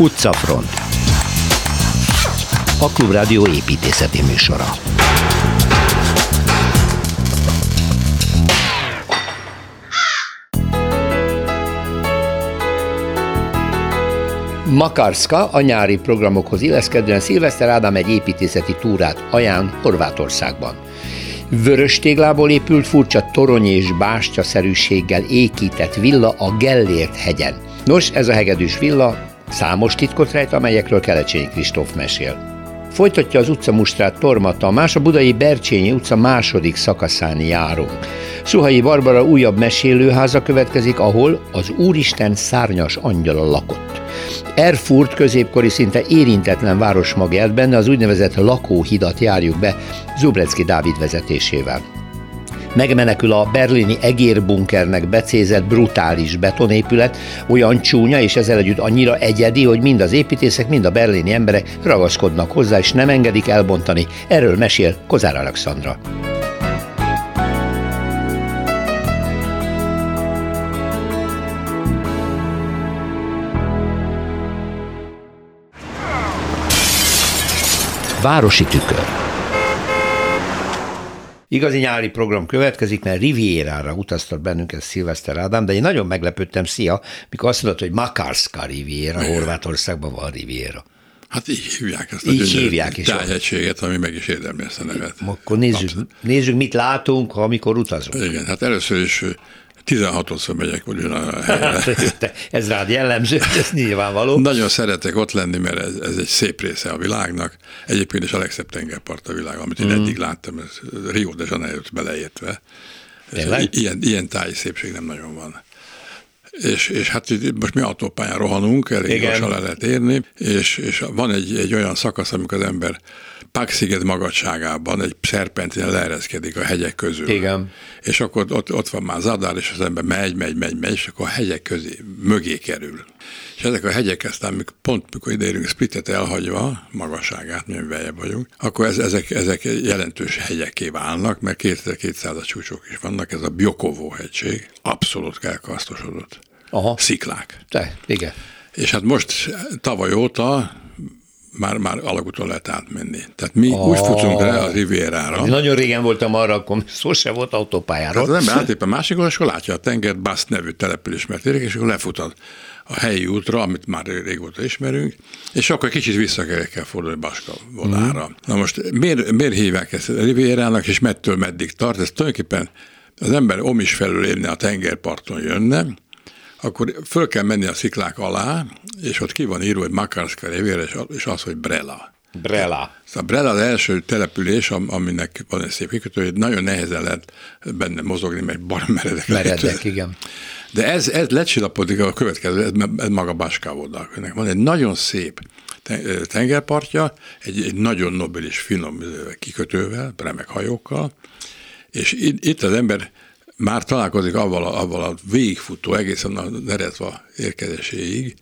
Utcafront A Klubrádió építészeti műsora Makarska a nyári programokhoz illeszkedően Szilveszter Ádám egy építészeti túrát ajánl Horvátországban. Vörös téglából épült furcsa torony és bástya-szerűséggel ékített villa a Gellért hegyen. Nos, ez a hegedűs villa számos titkot rejt, amelyekről Kelecsényi Kristóf mesél. Folytatja az utcamustrát Torma Tamás, a budai Bercsényi utca második szakaszán járunk. Suhai Barbara újabb mesélőháza következik, ahol az Úristen szárnyas angyala lakott. Erfurt középkori szinte érintetlen élt benne, az úgynevezett lakóhidat járjuk be Zubrecki Dávid vezetésével. Megmenekül a berlini egérbunkernek becézett brutális betonépület, olyan csúnya és ezzel együtt annyira egyedi, hogy mind az építészek, mind a berlini emberek ragaszkodnak hozzá, és nem engedik elbontani. Erről mesél Kozár Alexandra. Városi tükör. Igazi nyári program következik, mert Rivierára utaztat bennünket Szilveszter Ádám, de én nagyon meglepődtem, szia, mikor azt mondod, hogy Makarska Riviera, Horvátországban van Riviera. Hát így hívják ezt a így hívják is. tájegységet, ami meg is érdemli ezt a nevet. Akkor nézzük, nézzük, mit látunk, amikor utazunk. Igen, hát először is 16-szor megyek ugyan a helyre. ez rád jellemző, ez nyilvánvaló. Nagyon szeretek ott lenni, mert ez, ez egy szép része a világnak. Egyébként is a legszebb tengerpart a világ, amit én mm. eddig láttam, ez Rio de janeiro beleértve. Ilyen, ilyen táji szépség nem nagyon van. És, és hát itt most mi autópályán rohanunk, elég gyorsan le lehet érni, és, és van egy, egy olyan szakasz, amikor az ember Páksziget magasságában egy szerpentin leereszkedik a hegyek közül. Igen. És akkor ott, ott van már Zadár, és az ember megy, megy, megy, megy, és akkor a hegyek közé, mögé kerül. És ezek a hegyek aztán, pont mikor ideérünk Splitet elhagyva, magasságát, mi beljebb vagyunk, akkor ez, ezek, ezek jelentős hegyeké válnak, mert 2200 csúcsok is vannak, ez a Biokovó hegység, abszolút kelkasztosodott. Aha. Sziklák. Te, igen. És hát most tavaly óta már, már alagúton lehet átmenni. Tehát mi oh. úgy futunk rá a Rivierára. Nagyon régen voltam arra, akkor szó se volt autópályáról. Hát az ember átép a másikon, és akkor látja a tenger Bast nevű település, mert érik, és akkor lefut a, a helyi útra, amit már régóta ismerünk, és akkor kicsit vissza kell, kell fordulni Baska vonára. Mm. Na most miért, miért hívják ezt a Rivierának, és mettől meddig tart? Ez tulajdonképpen az ember omis felül érne a tengerparton jönne, akkor föl kell menni a sziklák alá, és ott ki van írva, hogy Makarska Riviera, és az, hogy Brela. Brela. Szóval Brela az első település, aminek van egy szép kikötő, hogy nagyon nehezen lehet benne mozogni, mert bar meredek. Meredek, lehet. igen. De ez, ez lecsillapodik a következő, ez, ez maga Baskávodnak. Van egy nagyon szép tengerpartja, egy, egy nagyon nobilis, finom kikötővel, remek hajókkal, és itt, itt az ember már találkozik avval a, avval a végigfutó egészen a Neretva érkezéséig,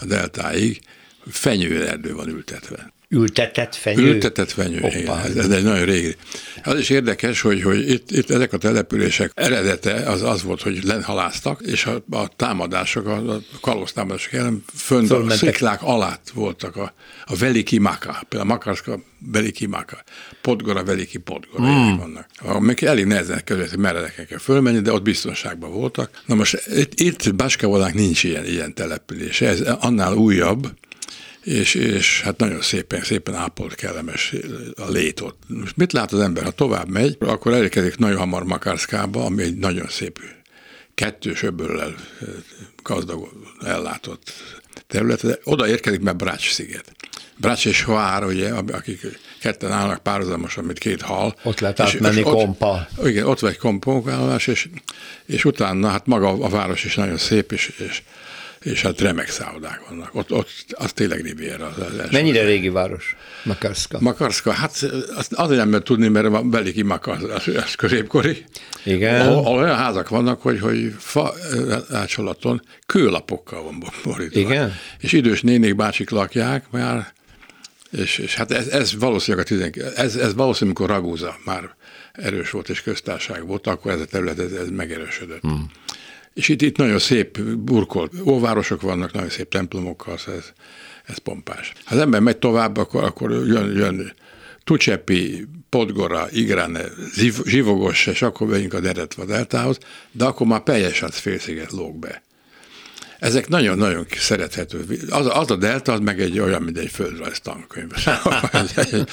a deltáig, fenyőerdő van ültetve. Ültetett fenyő? Ültetett fenyő, igen. Ez, ez egy nagyon régi. Az is érdekes, hogy, hogy itt, itt ezek a települések eredete az az volt, hogy lenhaláztak, és a, a támadások, a, a kalóztámadások ellen fönt a sziklák alatt voltak a, a Veliki Maka, például Makarska Veliki Maka, Podgora Veliki Podgora mm. vannak. Amik elég nehezen között, meredeken kell fölmenni, de ott biztonságban voltak. Na most itt, itt Baskavolák nincs ilyen, ilyen település. Ez annál újabb, és, és hát nagyon szépen, szépen ápolt, kellemes a lét ott. Most mit lát az ember? Ha tovább megy, akkor elérkezik nagyon hamar Makárszkába, ami egy nagyon szép kettős öböllel gazdag ellátott terület, de oda érkezik meg Brács sziget. Brács és Hoár, ugye, akik ketten állnak párhuzamosan, mint két hal. Ott lehet átmenni kompa. Ott, igen, ott vagy kompókálás, és, és utána hát maga a város is nagyon szép, és, és és hát remek szállodák vannak. Ott, ott az tényleg Riviera. Az első Mennyire az régi város? Makarska? Makarska, hát azt azért nem tudni, mert a Beliki Makar, az, az középkori. Igen. Ahol, ahol olyan házak vannak, hogy, hogy fa átsolaton kőlapokkal van borítva. Igen. És idős nénék, bácsik lakják már, és, és hát ez, ez valószínűleg a 19, ez, ez valószínűleg, amikor Ragúza már erős volt és köztársaság volt, akkor ez a terület ez, ez megerősödött. Hmm És itt, itt nagyon szép burkolt óvárosok vannak, nagyon szép templomokkal, szóval ez, ez pompás. Ha az ember megy tovább, akkor, akkor jön, jön Tucsepi, Podgora, Igrane, Zsivogos, és akkor megyünk a Deretva deltához, de akkor már az félsziget lóg be. Ezek nagyon-nagyon szerethető. Az, az a delta, az meg egy olyan, mint egy földrajz tankönyv.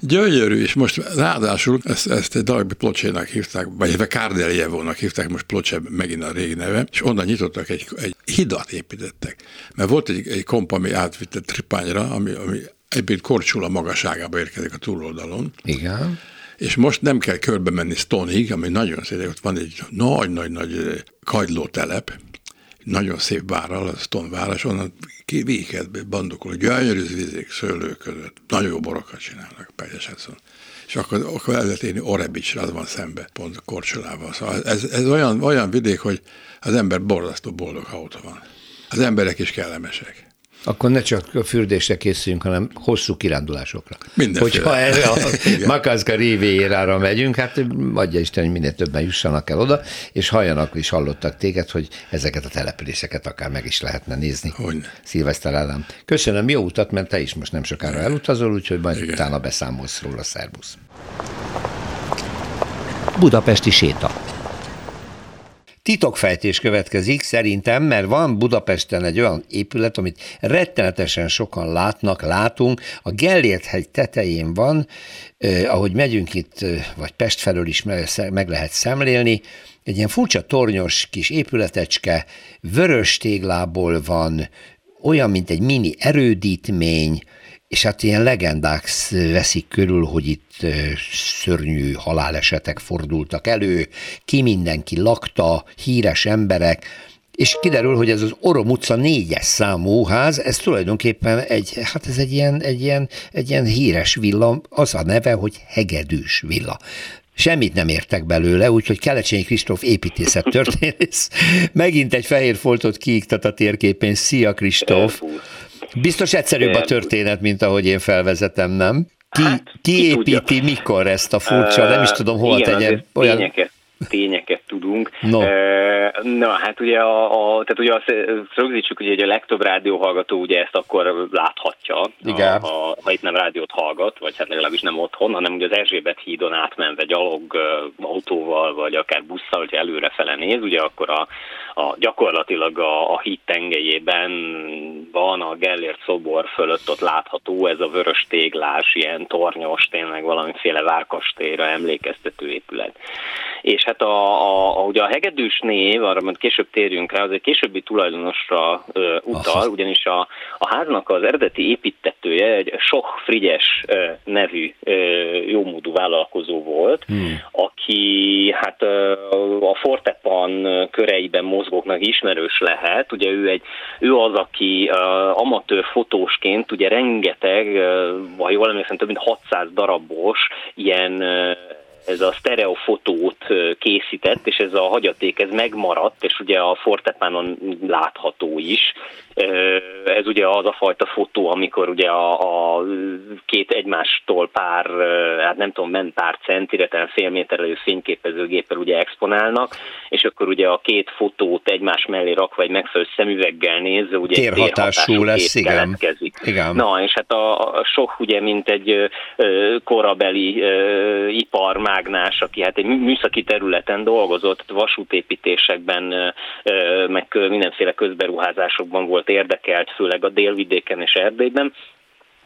Gyönyörű, és most ráadásul ezt, ezt egy darabbi Plocsénak hívták, vagy Kárdeljevónak hívták, most Plocse megint a régi neve, és onnan nyitottak egy, egy hidat építettek. Mert volt egy, egy komp, ami átvitte Tripányra, ami, ami egyébként Korcsula magaságába érkezik a túloldalon. Igen. És most nem kell körbe menni Stoneig, ami nagyon szép, ott van egy nagy-nagy-nagy kagyló telep, nagyon szép várral, a Stone város, onnan végighet bandokol, gyönyörű vizék, szőlők között, nagyon jó borokat csinálnak Pegyeshedson. És akkor, akkor el lehet érni Orebicsre, az van szembe, pont Korcsolával. Szóval ez, ez olyan, olyan vidék, hogy az ember borzasztó boldog, ha ott van. Az emberek is kellemesek. Akkor ne csak a fürdésre készüljünk, hanem hosszú kirándulásokra. Mindenféle. Hogyha erre a Makázka Rivérára megyünk, hát adja Isten, hogy minél többen jussanak el oda, és halljanak is hallottak téged, hogy ezeket a településeket akár meg is lehetne nézni. Hogyne. Szilveszter Ádám. Köszönöm, jó utat, mert te is most nem sokára elutazol, úgyhogy majd Igen. utána beszámolsz róla, szervusz. Budapesti séta. Titokfejtés következik szerintem, mert van Budapesten egy olyan épület, amit rettenetesen sokan látnak, látunk. A Gellért hegy tetején van, eh, ahogy megyünk itt, vagy Pest felől is meg lehet szemlélni, egy ilyen furcsa tornyos kis épületecske, vörös téglából van, olyan, mint egy mini erődítmény, és hát ilyen legendák veszik körül, hogy itt szörnyű halálesetek fordultak elő, ki mindenki lakta, híres emberek, és kiderül, hogy ez az Orom utca négyes számú ház, ez tulajdonképpen egy, hát ez egy ilyen, egy ilyen, egy ilyen híres villa, az a neve, hogy Hegedűs villa. Semmit nem értek belőle, úgyhogy Kelecsényi Kristóf építészet történész. Megint egy fehér foltot kiiktat a térképen. Szia Kristóf! Biztos egyszerűbb a történet, mint ahogy én felvezetem, nem? Ki, hát, ki építi, mikor ezt a furcsa, nem is tudom, hol Igen, tegyen. Olyan... Tényeket, tényeket tudunk. No. Na, hát ugye, a, a, tehát ugye azt rögzítsük, ugye, hogy a legtöbb rádióhallgató ugye ezt akkor láthatja, Igen. A, a, ha itt nem rádiót hallgat, vagy hát legalábbis nem otthon, hanem ugye az Erzsébet hídon átmenve gyalog, autóval, vagy akár busszal, hogyha előrefele néz, ugye akkor a, a gyakorlatilag a, a híd tengelyében van a Gellért szobor fölött ott látható ez a vörös téglás, ilyen tornyos, tényleg valamiféle várkastélyra emlékeztető épület. És hát a, a, a, ugye a hegedűs név, arra majd később térjünk rá, az egy későbbi tulajdonosra ö, utal, ugyanis a, a háznak az eredeti építetője egy Soch Frigyes ö, nevű ö, jómódú vállalkozó volt, hmm. aki hát ö, a Fortepan köreiben mozgóknak ismerős lehet. Ugye ő, egy, ő az, aki amatőr fotósként ugye rengeteg, vagy jól emlékszem, több mint 600 darabos ilyen ez a sztereofotót készített, és ez a hagyaték ez megmaradt, és ugye a Fortepánon látható is. Ez ugye az a fajta fotó, amikor ugye a, a két egymástól pár, hát nem tudom, ment pár centire, tehát fél méterelő fényképezőgéppel ugye exponálnak, és akkor ugye a két fotót egymás mellé rakva egy megfelelő szemüveggel nézve, ugye térhatású lesz, igen. igen. Na, és hát a, a sok ugye, mint egy korabeli ipar mágnás, aki hát egy műszaki területen dolgozott, vasútépítésekben, meg mindenféle közberuházásokban volt érdekelt, főleg a délvidéken és Erdélyben,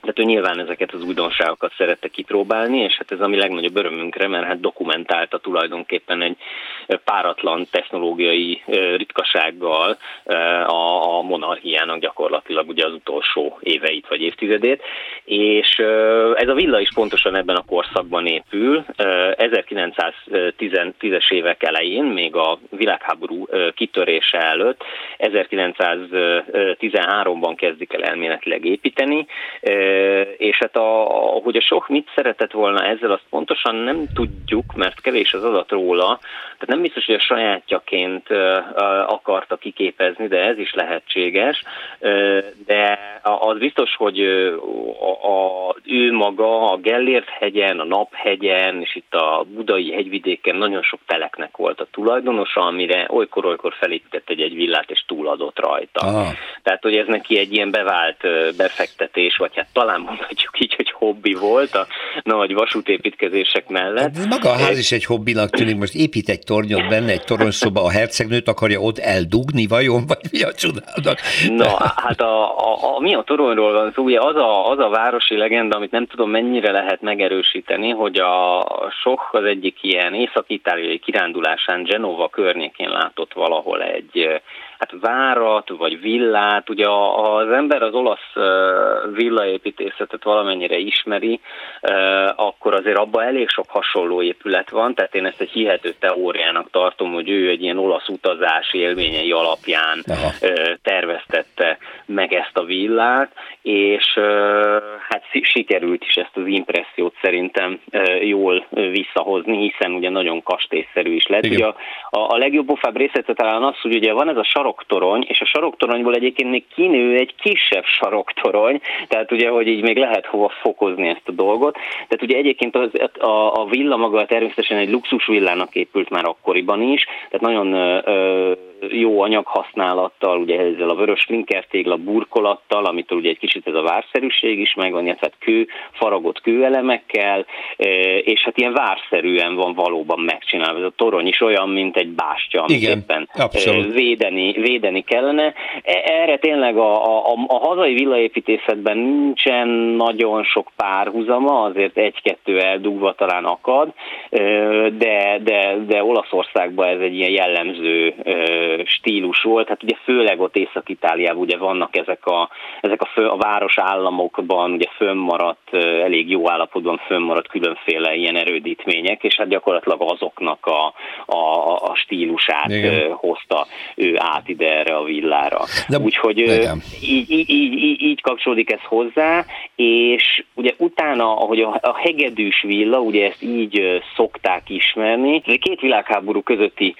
tehát ő nyilván ezeket az újdonságokat szerette kipróbálni, és hát ez a mi legnagyobb örömünkre, mert hát dokumentálta tulajdonképpen egy páratlan technológiai ritkasággal a, a monarchiának ggyakorlatilag ugye az utolsó éveit vagy évtizedét, és ez a villa is pontosan ebben a korszakban épül. 1910-es évek elején, még a világháború kitörése előtt 1913-ban kezdik el elméletileg építeni, és hát a, hogy a sok mit szeretett volna ezzel, azt pontosan nem tudjuk, mert kevés az adat róla, tehát nem biztos, hogy a sajátjaként akarta kiképezni, de ez is lehetséges, de az biztos, hogy a, a, ő maga a Gellért hegyen, a Naphegyen és itt a budai hegyvidéken nagyon sok teleknek volt a tulajdonosa, amire olykor-olykor felépített egy, egy villát és túladott rajta. Aha. Tehát, hogy ez neki egy ilyen bevált befektetés, vagy hát talán mondhatjuk így, hogy hobbi volt a nagy vasútépítkezések mellett. Hát maga a ház is egy hobbinak tűnik, most épít egy tornyot benne, egy toronyszoba, a hercegnőt akarja ott eldugni, vajon, vagy mi a csodának? Na, hát a, a, a, mi a toronyról van szó, ugye az a, az a városi legenda, amit nem tudom mennyire lehet megerősíteni, hogy a Sok az egyik ilyen észak-itáliai kirándulásán Genova környékén látott valahol egy hát várat vagy villát. Ugye az ember az olasz villaépítészetet valamennyire ismeri, akkor azért abban elég sok hasonló épület van, tehát én ezt egy hihető teóriának tartom, hogy ő egy ilyen olasz utazás élményei alapján Aha. terveztette meg ezt a villát, és hát sikerült is ezt az impressziót szerintem jól visszahozni, hiszen ugye nagyon kastélyszerű is lett. Ugye a, a, a legjobb pofább részlete talán az, hogy ugye van ez a saroktorony, és a saroktoronyból egyébként még kinő egy kisebb saroktorony, tehát ugye, hogy így még lehet hova fokozni ezt a dolgot. Tehát ugye egyébként az, a, a villa maga természetesen egy luxus villának épült már akkoriban is, tehát nagyon ö, jó anyaghasználattal, ugye ezzel a vörös klinkertégla burkolattal, amitől ugye egy kicsit ez a várszerűség is megvan, illetve hát kő, faragott kőelemekkel, és hát ilyen várszerűen van valóban megcsinálva. Ez a torony is olyan, mint egy bástya, amit Igen, éppen abszolút. védeni, védeni kellene. E, erre tényleg a, a, a hazai villaépítészetben nincsen nagyon sok párhuzama, azért egy-kettő eldugva talán akad, de, de, de Olaszországban ez egy ilyen jellemző stílus volt. Hát ugye főleg ott Észak-Itáliában ugye vannak ezek a, ezek a, fő, a városállamokban ugye fönnmaradt, elég jó állapotban fönnmaradt különféle ilyen erődítmények, és hát gyakorlatilag azoknak a, a, a stílusát Igen. hozta ő át ide erre a villára. De, Úgyhogy így, így, így, így kapcsolódik ez hozzá, és ugye utána, ahogy a, a hegedűs villa, ugye ezt így szokták ismerni, két világháború közötti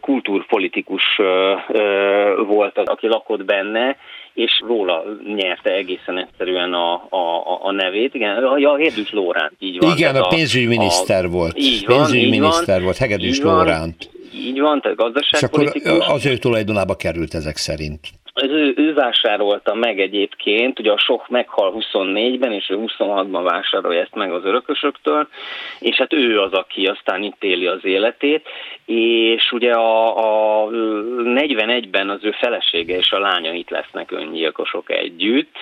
kultúrpolitikai politikus volt az, aki lakott benne, és róla nyerte egészen egyszerűen a, a, a nevét. Igen, a Hegedűs Lóránt, így van. Igen, a pénzügyminiszter a, volt. Így van, pénzügyminiszter volt, Hegedűs Lóránt. Így van, tehát gazdaságpolitikus. És akkor az ő tulajdonába került ezek szerint. Az ő, ő vásárolta meg egyébként, ugye a sok meghal 24-ben, és ő 26-ban vásárolja ezt meg az örökösöktől, és hát ő az, aki aztán itt éli az életét, és ugye a, a 41-ben az ő felesége és a lánya itt lesznek öngyilkosok együtt,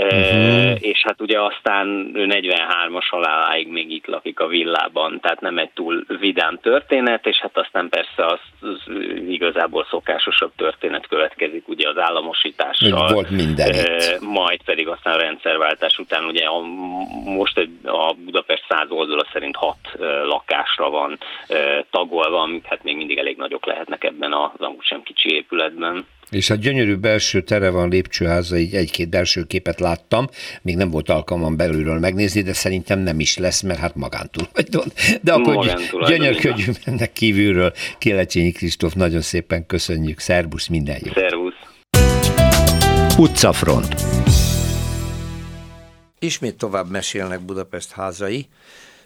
Uh-huh. és hát ugye aztán ő 43-as haláláig még itt lakik a villában, tehát nem egy túl vidám történet, és hát aztán persze az, az igazából szokásosabb történet következik ugye az államosítással. Volt minden itt. Majd pedig aztán a rendszerváltás után ugye a, most egy, a Budapest száz oldala szerint hat lakásra van tagolva, amik hát még mindig elég nagyok lehetnek ebben az amúgy sem kicsi épületben. És a gyönyörű belső tere van lépcsőháza, így egy-két belső képet láttam, még nem volt alkalmam belülről megnézni, de szerintem nem is lesz, mert hát magántulajdon. De akkor gyönyörködjünk ennek kívülről. Kélecsényi Kristóf, nagyon szépen köszönjük. Szerbusz, minden jó. Szervusz. Utcafront. Ismét tovább mesélnek Budapest házai.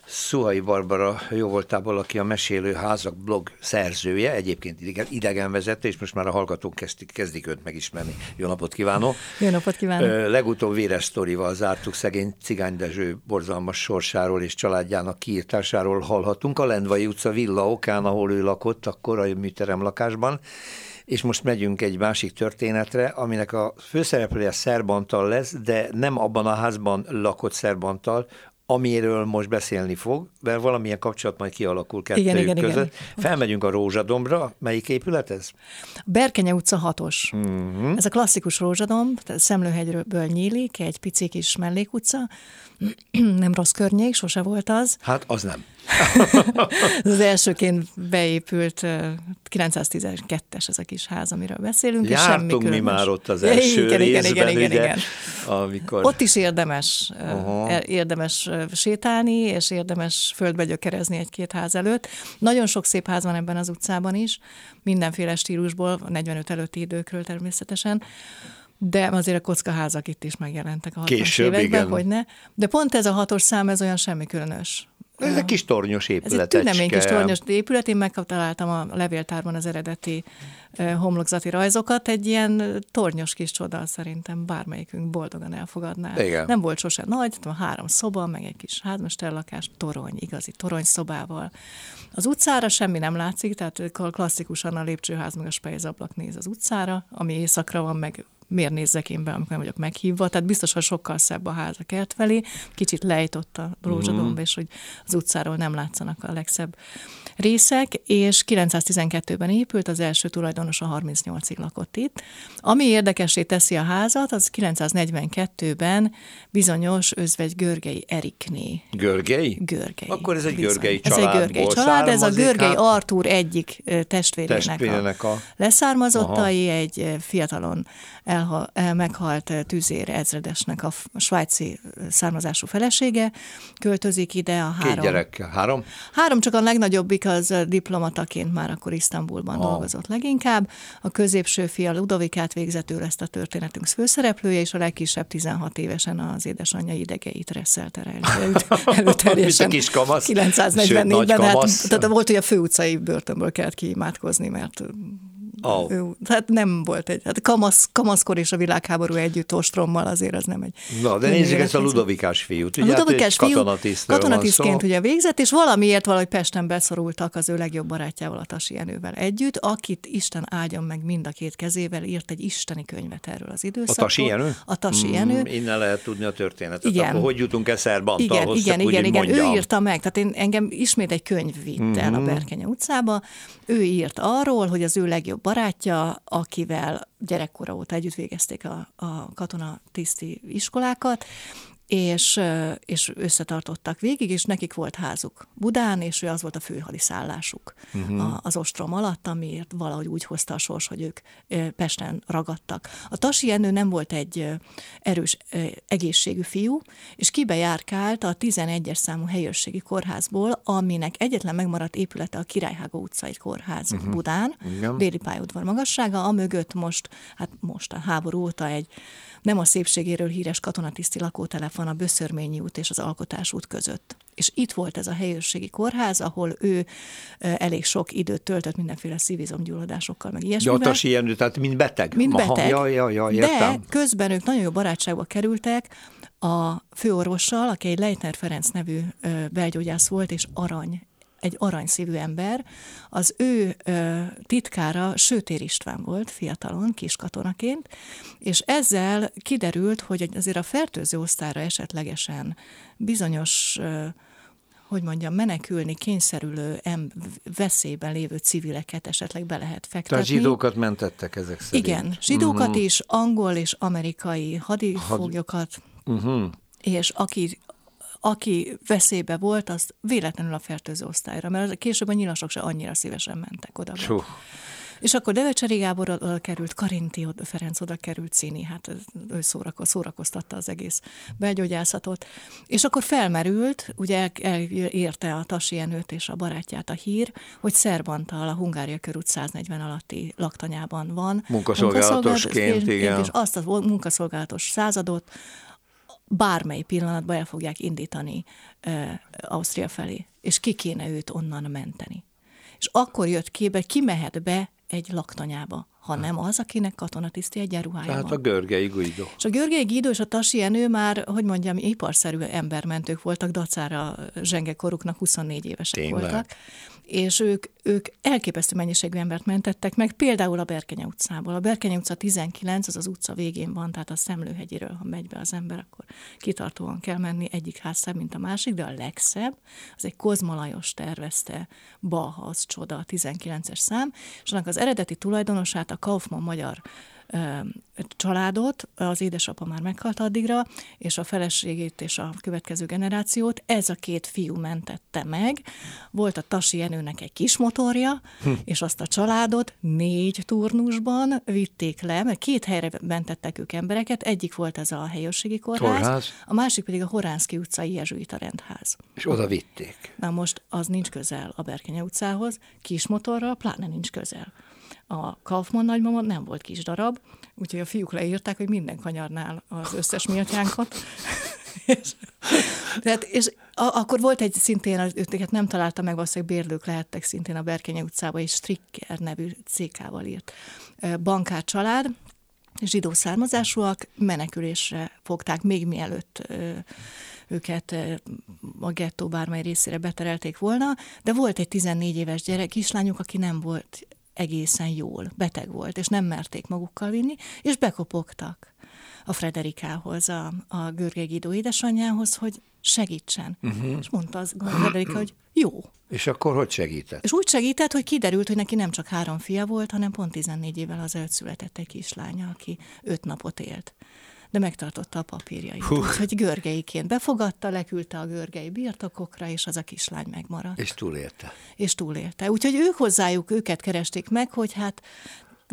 Szuhai Barbara jóvoltából, aki a Mesélő Házak blog szerzője, egyébként idegenvezető, és most már a hallgatók kezdik, kezdik őt megismerni. Jó napot kívánok! Jó napot kívánok! Legutóbb véres sztorival zártuk szegény Cigány Dezső borzalmas sorsáról és családjának kiírtásáról hallhatunk a Lendvai utca villa okán, ahol ő lakott, akkor a műterem lakásban és most megyünk egy másik történetre, aminek a főszereplője Szerbantal lesz, de nem abban a házban lakott Szerbantal, amiről most beszélni fog, mert valamilyen kapcsolat majd kialakul kettőjük igen, igen, között. Igen. Felmegyünk a Rózsadombra. Melyik épület ez? Berkenye utca 6-os. Uh-huh. Ez a klasszikus Rózsadomb, Szemlőhegyből nyílik, egy pici kis mellékutca. nem rossz környék, sose volt az. Hát az nem. Az elsőként beépült 912-es ez a kis ház, amiről beszélünk. Jártunk és semmi mi már ott az első igen, részben, igen, igen, ugye, igen. amikor... Ott is érdemes, uh-huh. érdemes sétálni, és érdemes földbe gyökerezni egy-két ház előtt. Nagyon sok szép ház van ebben az utcában is, mindenféle stílusból, a 45 előtti időkről természetesen. De azért a kockaházak itt is megjelentek a 60 Később, években, igen. hogy ne. De pont ez a hatos szám, ez olyan semmi különös. Ez egy kis tornyos Ez egy tünemény kis tornyos épület, én megtaláltam a levéltárban az eredeti homlokzati rajzokat, egy ilyen tornyos kis csoda szerintem bármelyikünk boldogan elfogadná. Igen. Nem volt sose nagy, tudom, három szoba, meg egy kis házmesterlakás, torony, igazi toronyszobával. Az utcára semmi nem látszik, tehát klasszikusan a lépcsőház meg a spejzablak néz az utcára, ami éjszakra van, meg miért nézzek én be, amikor nem vagyok meghívva. Tehát biztos, hogy sokkal szebb a ház a kert felé. Kicsit lejtott a rózsadomb, mm. és hogy az utcáról nem látszanak a legszebb részek, és 912-ben épült, az első tulajdonos a 38-ig lakott itt. Ami érdekessé teszi a házat, az 942-ben bizonyos özvegy Görgei Erikné. Görgei? Görgei. Akkor ez egy bizony. Görgei Ez egy Görgei családból család, ez a Görgei hát? Artúr egyik testvérének, Testvérének a, a- leszármazottai, egy ö, fiatalon elha, el, meghalt ö, tüzér ezredesnek a, svájci származású felesége költözik ide a Két három. gyerek, három? Három, csak a legnagyobbik az ö, diplomataként már akkor Isztambulban Ah. dolgozott leginkább. A középső fia Ludovikát végzett, ő a történetünk főszereplője, és a legkisebb 16 évesen az édesanyja idegeit reszelte rá elő- előterjesen. Kis kamasz. Sőt, 944-ben, nagy hát, kamasz. tehát volt, hogy a főutcai börtönből kellett kiimádkozni, mert Ó. ő, tehát nem volt egy, hát kamasz, kamaszkor és a világháború együtt ostrommal azért az nem egy... Na, de nézzük ezt a. Ludovikás fiút. A Ugye, hát Ludovikás egy fiú katonatisztként szó. ugye végzett, és valamiért valahogy Pesten beszorultak az ő legjobb barátjával, a Tasi Jenővel együtt, akit Isten áldjon meg mind a két kezével, írt egy isteni könyvet erről az A időszakról. Tasi Jenő? A Tasi Mm, Jenő. Innen lehet tudni a történetet. Igen. Akkor hogy jutunk e Igen, Szerbantalhoz? igen, igen, hogy igen. Ő írta meg, tehát én, engem ismét egy könyv vitt el Mhm. a Berkenye utcába. Ő írt arról, hogy az ő legjobb barátja, akivel gyerekkora óta együtt végezték a, a katonatiszti iskolákat, és, és összetartottak végig, és nekik volt házuk Budán, és ő az volt a főhadiszállásuk Mhm. uh-huh. az ostrom alatt, amiért valahogy úgy hozta a sors, hogy ők Pesten ragadtak. A Tasi Jenő nem volt egy erős, egészségű fiú, és kibejárkált a 11-es számú helyőrségi kórházból, aminek egyetlen megmaradt épülete a Királyhágó utcai kórház uh-huh. Budán, Igen. déli pályaudvar magassága, amögött most, hát most a háború óta egy nem a szépségéről híres katonatiszti lakótelefon a Böszörményi út és az Alkotás út között. És itt volt ez a helyőrségi kórház, ahol ő elég sok időt töltött mindenféle szívizomgyulladásokkal, meg ilyesmivel. a Tasi Jenő, tehát mind beteg. Mind Aha, beteg. Ja, ja, ja, de közben ők nagyon jó barátságba kerültek a főorvossal, aki egy Leitner Ferenc nevű belgyógyász volt, és arany egy aranyszívű ember, az ő ö, titkára Sőtér István volt fiatalon, kiskatonaként, és ezzel kiderült, hogy azért a fertőző osztályra esetlegesen bizonyos ö, hogy mondjam, menekülni kényszerülő, em, veszélyben lévő civileket esetleg be lehet fektetni. Tehát zsidókat mentettek ezek szerint. Igen, zsidókat uh-huh. is, angol és amerikai hadifoglyokat, Uh-huh. és aki, aki veszélybe volt, az véletlenül a fertőző osztályra, mert később a nyilasok se annyira szívesen mentek oda. Csú. És akkor Devecseri Gábor oda került, Karinti oda, Ferenc oda került Cini, hát ő szórako, szórakoztatta az egész belgyógyászatot. És akkor felmerült, ugye el- elérte a Tasi Jenőt és a barátját a hír, hogy Szerbantal a Hungária körút 140 alatti laktanyában van. Munkaszolgálatosként, Munkaszolgálat- igen. És azt a munkaszolgálatos századot bármely pillanatban el fogják indítani Ausztria felé, és ki kéne őt onnan menteni. És akkor jött képbe, ki mehet be egy laktanyába, ha nem az, akinek katonatiszti egyenruhája Tehát van. a Görgei Guido. És a Görgei Guido és a Tasi Jenő már, hogy mondjam, iparszerű embermentők voltak, dacára zsengekoruknak 24 évesek Tényleg? voltak. És ők, ők elképesztő mennyiségű embert mentettek meg, például a Berkenye utcából. A Berkenye utca 19, az az utca végén van, tehát a Szemlőhegyiről, ha megy be az ember, akkor kitartóan kell menni, egyik ház szebb, mint a másik, de a legszebb, az egy Kozma Lajos tervezte, Baha, az csoda, a 19-es szám, és annak az eredeti tulajdonosát a Kaufmann magyar családot, az édesapa már meghalt addigra, és a feleségét és a következő generációt ez a két fiú mentette meg. Volt a Tasi Jenőnek egy kis motorja, hm. és azt a családot négy turnusban vitték le, mert két helyre mentettek ők embereket, egyik volt ez a helyőrségi kórház, kórház. a másik pedig a Horánszki utcai jezsuita rendház. És oda vitték. Na most az nincs közel a Berkenye utcához, kis motorral pláne nincs közel. A Kaufmann nagymama nem volt kis darab, úgyhogy a fiúk leírták, hogy minden kanyarnál az összes miltyánkat. és, tehát, és a, akkor volt egy szintén, őket nem találta meg, valószínűleg bérlők lehettek szintén a Berkenye utcába, és Stricker nevű CK-val írt bankár család, zsidó származásúak, menekülésre fogták még mielőtt őket a gettó bármely részére beterelték volna, de volt egy 14 éves gyerek, kislányuk, aki nem volt egészen jól, beteg volt, és nem merték magukkal vinni, és bekopogtak a Frederikához, a, a Görgely Guido édesanyjához, hogy segítsen. Uh-huh. És mondta az Frederika, hogy jó. És akkor hogy segített? És úgy segített, hogy kiderült, hogy neki nem csak három fia volt, hanem pont 14 évvel az született egy kislánya, aki öt napot élt de megtartotta a papírjait. Úgyhogy görgeiként befogadta, leküldte a görgei birtokokra, és az a kislány megmaradt. És túlélte. És túlélte. Úgyhogy ők hozzájuk, őket keresték meg, hogy hát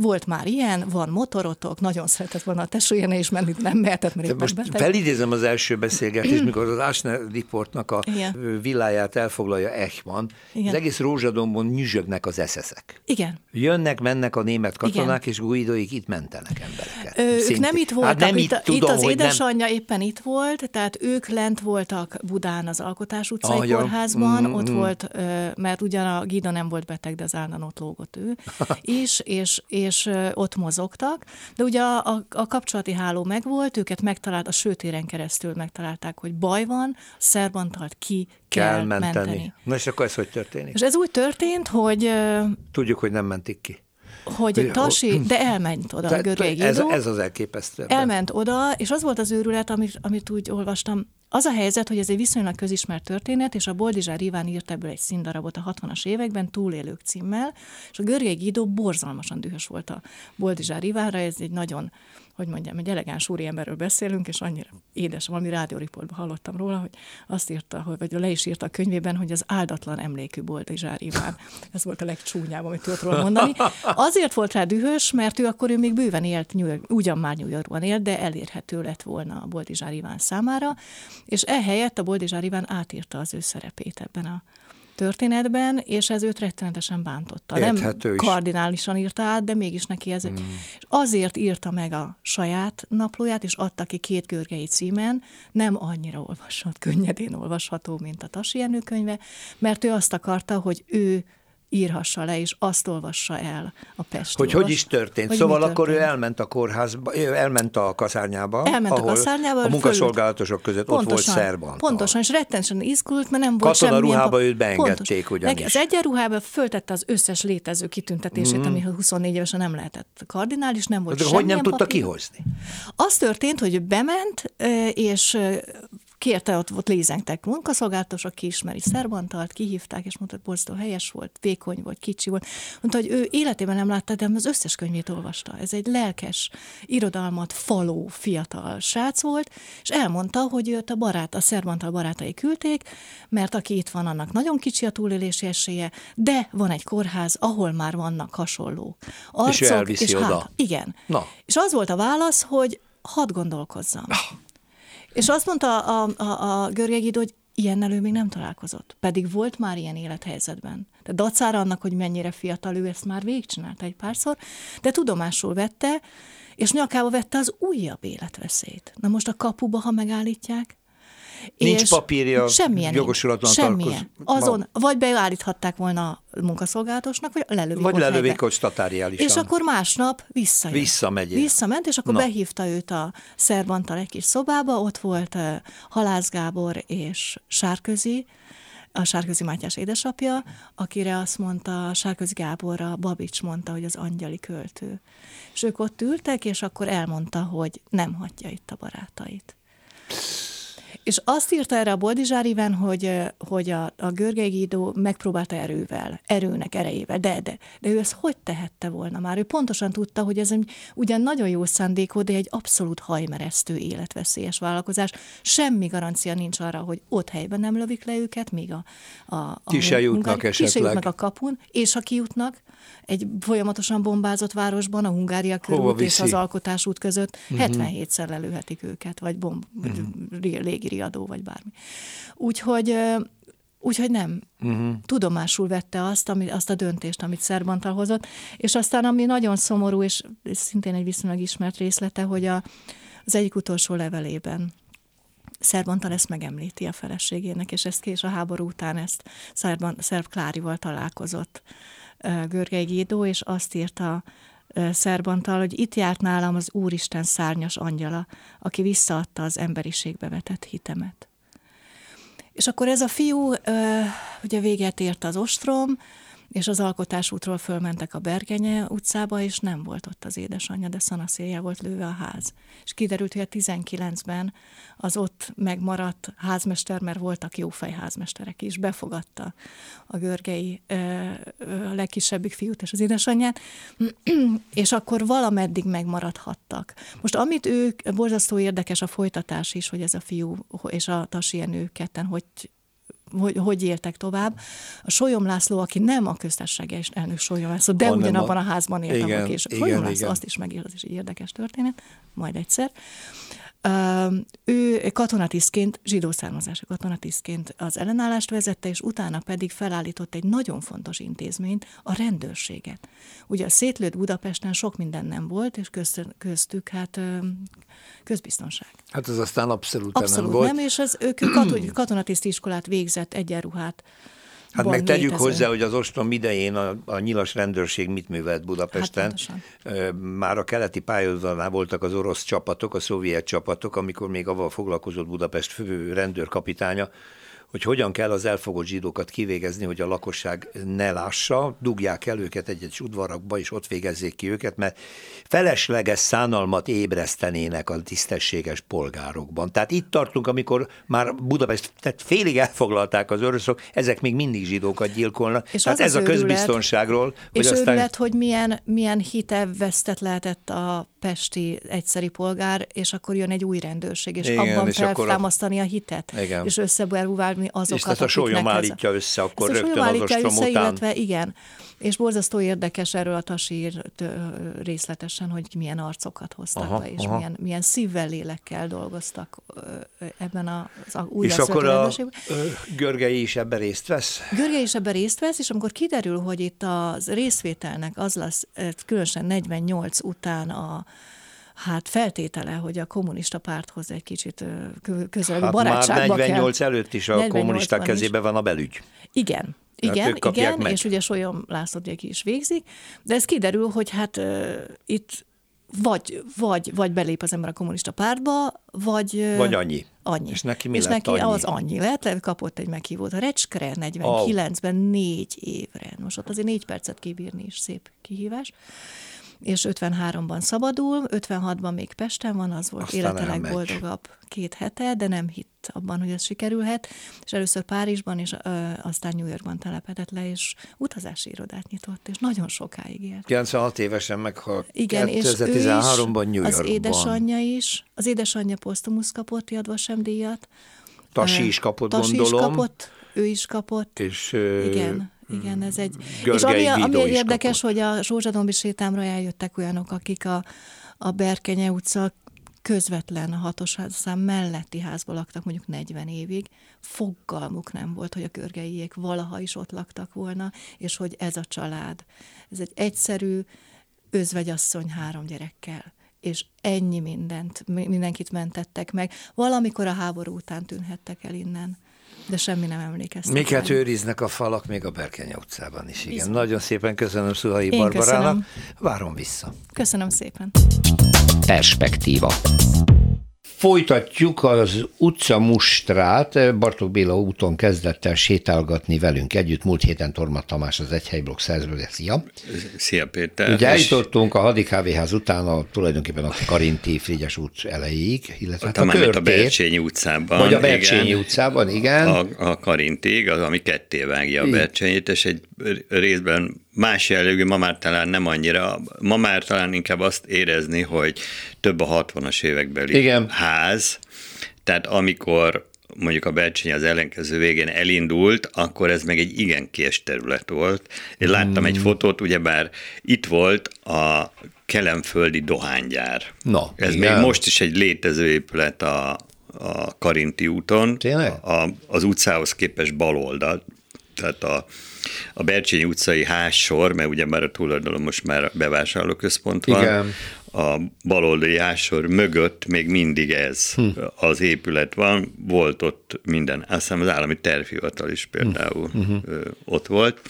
volt már ilyen, van motorotok, nagyon szeretett volna a tesójéne is menni, nem mehetett, mert most beteg. felidézem az első beszélgetést, mikor az Asner Reportnak a Igen. villáját elfoglalja Eichmann, Igen. az egész rózsadombon nyüzsögnek az eszeszek. Igen. Jönnek, mennek a német katonák, Igen. és Guidoik itt mentenek embereket. Ö, ők nem itt voltak, hát nem itt, itt, tudom, itt az édesanyja nem... éppen itt volt, tehát ők lent voltak Budán az Alkotás utcai ah, kórházban, mm, ott mm. volt, mert ugyan a Gida nem volt beteg, de az állandóan ott lógott ő is, és, és és ott mozogtak, de ugye a, a, a kapcsolati háló megvolt, őket megtalált, a sőtéren keresztül megtalálták, hogy baj van, szerbantalt ki kell, kell menteni. menteni. Na és akkor ez hogy történik? És ez úgy történt, hogy... Tudjuk, hogy nem mentik ki hogy Tasi, de elment oda a Görgei ez, ez az elképesztő. Elment oda, és az volt az őrület, amit, amit úgy olvastam, az a helyzet, hogy ez egy viszonylag közismert történet, és a Boldizsár Iván írt ebből egy színdarabot a 60-as években, Túlélők címmel, és a Görgei Guido borzalmasan dühös volt a Boldizsár Ivánra, ez egy nagyon hogy mondjam, egy elegáns úriemberről beszélünk, és annyira édes, valami rádióriportban hallottam róla, hogy azt írta, hogy, vagy le is írta a könyvében, hogy az áldatlan emlékű Boldizsár Iván. Ez volt a legcsúnyább, amit tudott róla mondani. Azért volt rá dühös, mert ő akkor ő még bőven élt, ugyan már New Yorkban élt, de elérhető lett volna a Boldizsár Iván számára, és ehelyett a Boldizsár Iván átírta az ő szerepét ebben a történetben, és ez őt rettenetesen bántotta. Érthető Nem is. kardinálisan írta át, de mégis neki ez. Mm. És azért írta meg a saját naplóját, és adta ki két görgei címen, nem annyira olvashat, könnyedén olvasható, mint a Tasi könyve, mert ő azt akarta, hogy ő írhassa le, és azt olvassa el a Pesti Hogy hogy is történt. Hogy szóval akkor történt. ő elment a kórházba, elment a kaszárnyába, elment ahol a, kaszárnyába, a munkaszolgálatosok között pontosan, ott volt szerban. Pontosan, és rettenesen izgult, mert nem volt Katona semmilyen... ruhába őt beengedték pontos. ugyanis. Az egyenruhába föltette az összes létező kitüntetését, mm. ami 24 évesen nem lehetett kardinális, nem volt De hogy nem tudta papír. kihozni? Az történt, hogy bement, és kérte, ott, ott lézengtek munkaszolgálatos, aki ismeri Szerbantalt, kihívták, és mondta, hogy borzasztó helyes volt, vékony volt, kicsi volt. Mondta, hogy ő életében nem látta, de az összes könyvét olvasta. Ez egy lelkes, irodalmat faló, fiatal srác volt, és elmondta, hogy őt a barát, a Szerbantal barátai küldték, mert aki itt van, annak nagyon kicsi a túlélési esélye, de van egy kórház, ahol már vannak hasonló arcok. És ő elviszi és oda. Hát, igen. Na. És az volt a válasz, hogy hadd gondolkozzam. Ah. És azt mondta a, a, a Görge Guido, hogy ilyennel ő még nem találkozott. Pedig volt már ilyen élethelyzetben. De dacára annak, hogy mennyire fiatal, ő ezt már végigcsinálta egy párszor, de tudomásul vette, és nyakába vette az újabb életveszélyt. Na most a kapuba, ha megállítják, Nincs és papírja, semmilyen jogosulatlan semmilyen. Azon, vagy beállíthatták volna a munkaszolgálatosnak, vagy lelövik Vagy lelövik ott statáriálisan. És akkor másnap visszajött. Visszamegy. Visszament, és akkor Na. behívta őt a Szerbantal egy kis szobába, ott volt uh, Halász Gábor és Sárközi, a Sárközi Mátyás édesapja, akire azt mondta, Sárközi Gáborra, Babics mondta, hogy az angyali költő. És ők ott ültek, és akkor elmondta, hogy nem hagyja itt a barátait. És azt írta erre a Boldizsár Iván, hogy, hogy a, a Görgei Guido megpróbálta erővel, erőnek, erejével, de, de, de ő ezt hogy tehette volna már? Ő pontosan tudta, hogy ez egy ugyan nagyon jó szándékú, de egy abszolút hajmeresztő életveszélyes vállalkozás. Semmi garancia nincs arra, hogy ott helyben nem lövik le őket, még a, a, a ki se jutnak esetleg. jutnak a kapun, és ha kijutnak, egy folyamatosan bombázott városban, a Hungária körút és az Alkotásút között uh-huh. Mhm. 77-szer lelőhetik őket, vagy bomb, uh-huh. Légiriadó, vagy bármi. Úgyhogy Úgyhogy nem. Uh-huh. Tudomásul vette azt, ami, azt a döntést, amit Szerbantal hozott, és aztán ami nagyon szomorú, és szintén egy viszonylag ismert részlete, hogy a, az egyik utolsó levelében Szerbantal ezt megemlíti a feleségének, és ezt kés a háború után ezt Szerban, Szerb Klárival találkozott Görgei Gédó, és azt írta Szerbantal, hogy itt járt nálam az Úristen szárnyas angyala, aki visszaadta az emberiségbe vetett hitemet. És akkor ez a fiú ugye véget ért az ostrom, és az alkotásútról fölmentek a Bergenye utcába, és nem volt ott az édesanyja, de szanaszélje volt lőve a ház. És kiderült, hogy a 19-ben az ott megmaradt házmester, mert voltak jó házmesterek is, befogadta a görgei a legkisebbik fiút és az édesanyját, és akkor valameddig megmaradhattak. Most amit ők, borzasztó érdekes a folytatás is, hogy ez a fiú és a Tasienő ketten hogy hogy, hogy éltek tovább. A Solyom László, aki nem a köztársasági elnök Solyom László, de ugyanabban a, a házban élt, igen, és Solyom László igen. azt is megél, az is egy érdekes történet, majd egyszer. Ő katonatisztként, zsidó származású katonatisztként az ellenállást vezette, és utána pedig felállított egy nagyon fontos intézményt, a rendőrséget. Ugye a szétlőtt Budapesten sok minden nem volt, és köztük hát közbiztonság. Hát ez aztán abszolút, abszolút nem volt. nem, és az, ők katonatiszt iskolát végzett egyenruhát Hát meg tegyük létező. hozzá, hogy az ostrom idején a, a nyilas rendőrség mit művelt Budapesten. Hát Már a keleti pályázatnál voltak az orosz csapatok, a szovjet csapatok, amikor még avval foglalkozott Budapest fő rendőrkapitánya, hogy hogyan kell az elfogott zsidókat kivégezni, hogy a lakosság ne lássa, dugják el őket egy-egy udvarakba, és ott végezzék ki őket, mert felesleges szánalmat ébresztenének a tisztességes polgárokban. Tehát itt tartunk, amikor már Budapest, tehát félig elfoglalták az oroszok, ezek még mindig zsidókat gyilkolnak. És tehát ez a közbiztonságról. És hogy aztán... őrület, hogy milyen, milyen hitevesztett lehetett a pesti egyszeri polgár, és akkor jön egy új rendőrség, és Igen, abban és feltámasztani a... a hitet, Igen. és összeberúválni azokat, És tehát a sólyom állítja össze, akkor ezt rögtön az ostrom össze, után. Illetve, igen, és borzasztó érdekes erről a tasír részletesen, hogy milyen arcokat hoztak aha, be, és aha. milyen, milyen szívvel, lélekkel dolgoztak ebben az a új És akkor a Görgei is ebben részt vesz? Görgei is ebben részt vesz, és amikor kiderül, hogy itt a részvételnek az lesz, különösen 48 után a hát feltétele, hogy a kommunista párthoz egy kicsit közelebb hát barátságba már 48 kell. előtt is a kommunisták kezébe van a belügy. Igen, igen, igen, meg. és ugye Solyom László is végzik, de ez kiderül, hogy hát uh, itt vagy, vagy, vagy belép az ember a kommunista pártba, vagy... Vagy annyi. Annyi. És neki mi és lett neki annyi? az annyi lett, kapott egy meghívót. A Recskre 49-ben oh. négy évre. Most ott azért négy percet kibírni is szép kihívás és 53-ban szabadul, 56-ban még Pesten van, az volt Aztán élete legboldogabb két hete, de nem hitt abban, hogy ez sikerülhet, és először Párizsban, és ö, aztán New Yorkban telepedett le, és utazási irodát nyitott, és nagyon sokáig élt. 96 évesen meghalt. Igen, 2013-ban New Yorkban. Az édesanyja is, az édesanyja posztumusz kapott Sem díjat. Tasi is kapott, Tasi gondolom. is kapott, ő is kapott. És, igen. Igen, ez egy... Görgei és ami, ami érdekes, kapott. hogy a Zsózsadombi sétámra eljöttek olyanok, akik a, a Berkenye utca közvetlen hatos szám melletti házban laktak mondjuk 40 évig, fogalmuk nem volt, hogy a körgeiek valaha is ott laktak volna, és hogy ez a család. Ez egy egyszerű özvegyasszony három gyerekkel és ennyi mindent, mindenkit mentettek meg. Valamikor a háború után tűnhettek el innen de semmi nem emlékeztet. Miket őriznek a falak még a Berkenya utcában is, igen. Bizony. Nagyon szépen köszönöm Szuhai Barbarának. Köszönöm. Várom vissza. Köszönöm szépen. Perspektíva. Folytatjuk az utca mustrát. Bartók Béla úton kezdett el sétálgatni velünk együtt. Múlt héten Torma Tamás az Egyhelyblokk szerzője. Szia! Szia Péter! Ugye eljutottunk a Hadik Kávéház után a, tulajdonképpen a Karinti Frigyes út elejéig, illetve hát a, a, a Bercsényi utcában. Vagy a Bercsényi igen, utcában, igen. A, a Karintig, az, ami ketté vágja a Bercsényit, és egy részben más jellegű, ma már talán nem annyira, ma már talán inkább azt érezni, hogy több a 60-as évekbeli Igen. ház, tehát amikor mondjuk a Bercsényi az ellenkező végén elindult, akkor ez meg egy igen kés terület volt. Én láttam hmm. egy fotót, ugyebár itt volt a kelemföldi dohánygyár. Na, ez igen. még most is egy létező épület a, a Karinti úton. Tényleg? A, az utcához képest bal oldal, tehát a a Bercsényi utcai házsor, mert ugye már a túloldalon most már bevásárlóközpont van, Igen. a baloldali házsor mögött még mindig ez hm. az épület van, volt ott minden, azt hiszem az állami tervhivatal is például hm. ott volt,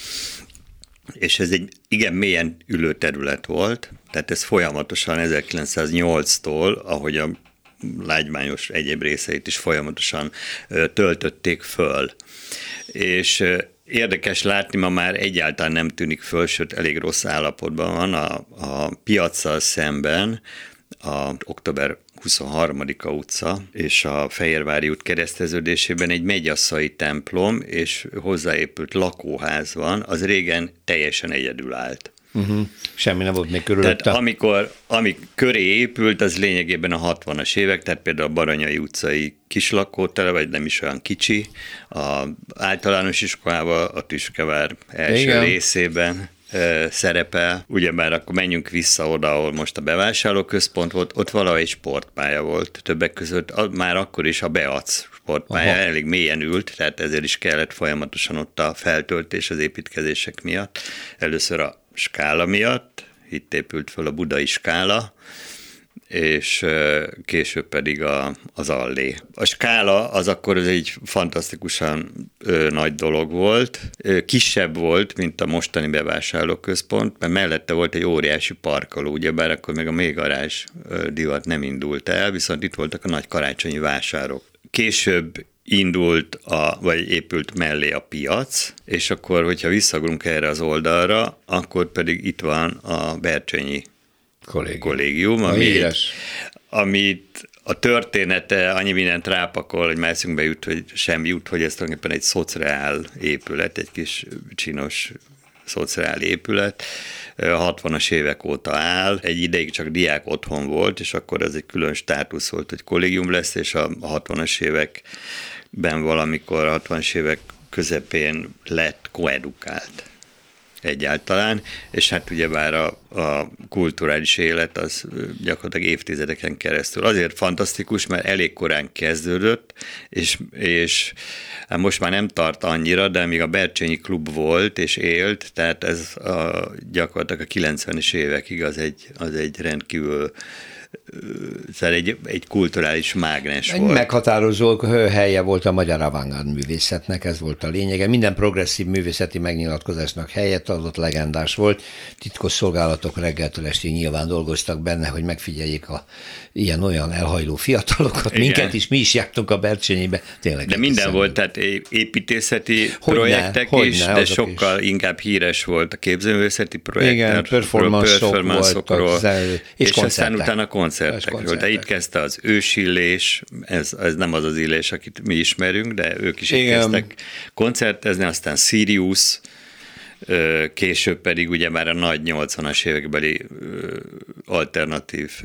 és ez egy igen mélyen ülő terület volt, tehát ez folyamatosan 1908-tól, ahogy a lágymányos egyéb részeit is folyamatosan töltötték föl. És Érdekes látni, ma már egyáltalán nem tűnik föl, sőt elég rossz állapotban van a, a piacsal szemben, a október 23-a utca és a Fehérvári út kereszteződésében egy megyasszai templom és hozzáépült lakóház van, az régen teljesen egyedül állt. Uh-huh. Semmi nem volt még körülötte. Tehát amikor, ami köré épült, az lényegében a 60-as évek, tehát például a Baranyai utcai kislakótele, vagy nem is olyan kicsi, a általános iskolával, a Tüskevár első Igen. részében szerepel. Ugyebár akkor menjünk vissza oda, ahol most a bevásárlóközpont volt, ott valahogy egy sportpálya volt. Többek között már akkor is a Beac sportpálya Aha. elég mélyen ült, tehát ezért is kellett folyamatosan ott a feltöltés az építkezések miatt. Először a skála miatt, itt épült föl a budai skála, és később pedig a, az allé. A skála az akkor ez egy fantasztikusan ö, nagy dolog volt, ö, kisebb volt, mint a mostani bevásárlóközpont, mert mellette volt egy óriási parkoló, ugyebár akkor még a mélygarázs divat nem indult el, viszont itt voltak a nagy karácsonyi vásárok. Később indult, a, vagy épült mellé a piac, és akkor, hogyha visszagrunk erre az oldalra, akkor pedig itt van a Bercsényi kollégium, kollégium ami, amit a története annyi mindent rápakol, hogy már eszünkbe jut, hogy sem jut, hogy ez tulajdonképpen egy szociál épület, egy kis csinos szociál épület, 60-as évek óta áll, egy ideig csak diák otthon volt, és akkor ez egy külön státusz volt, hogy kollégium lesz, és a 60-as években valamikor, a 60-as évek közepén lett koedukált egyáltalán, és hát ugyebár a, a kulturális élet az gyakorlatilag évtizedeken keresztül. Azért fantasztikus, mert elég korán kezdődött, és, és hát most már nem tart annyira, de még a Bercsényi klub volt és élt, tehát ez a, gyakorlatilag a 90-es évekig az egy, az egy rendkívül szóval egy, egy kulturális mágnes egy volt. meghatározó helye volt a magyar avantgárd művészetnek, ez volt a lényege. Minden progresszív művészeti megnyilatkozásnak helyet adott, legendás volt. Titkos szolgálatok reggeltől estig nyilván dolgoztak benne, hogy megfigyeljék a ilyen-olyan elhajló fiatalokat. Igen. Minket is, mi is jártunk a Bercsényébe. Tényleg de minden szemben. volt, tehát építészeti hogy projektek ne, is, de sokkal is. inkább híres volt a képzőművészeti projektek. Igen, performance-ok voltak, és, és aztán utána koncertekről. De itt kezdte az ősillés, ez, ez nem az az illés, akit mi ismerünk, de ők is itt kezdtek koncertezni, aztán Sirius, később pedig ugye már a nagy 80-as évekbeli alternatív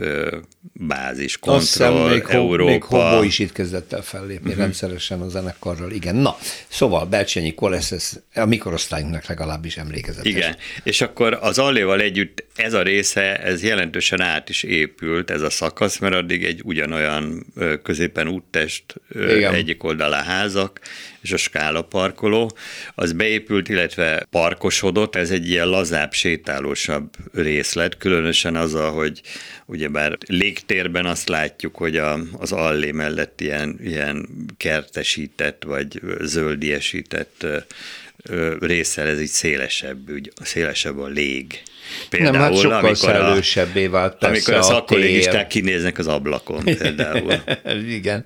bázis, kontroll, még Európa. Még Hobo is itt kezdett el fellépni uh-huh. rendszeresen a zenekarral, igen. Na, szóval Belcsényi Kolesz, a mikorosztályunknak legalábbis emlékezetes. Igen, és akkor az Alléval együtt ez a része, ez jelentősen át is épült, ez a szakasz, mert addig egy ugyanolyan középen úttest, igen. egyik oldalá házak, és a skála parkoló, az beépült, illetve parkosodott, ez egy ilyen lazább, sétálósabb részlet, különösen az, hogy ugyebár légtérben azt látjuk, hogy a, az allé mellett ilyen, ilyen kertesített, vagy zöldiesített része ez így szélesebb, úgy, szélesebb a lég. Például, nem, hát sokkal amikor szellősebbé vált persze Amikor a szakkollégisták kinéznek az ablakon például. Igen,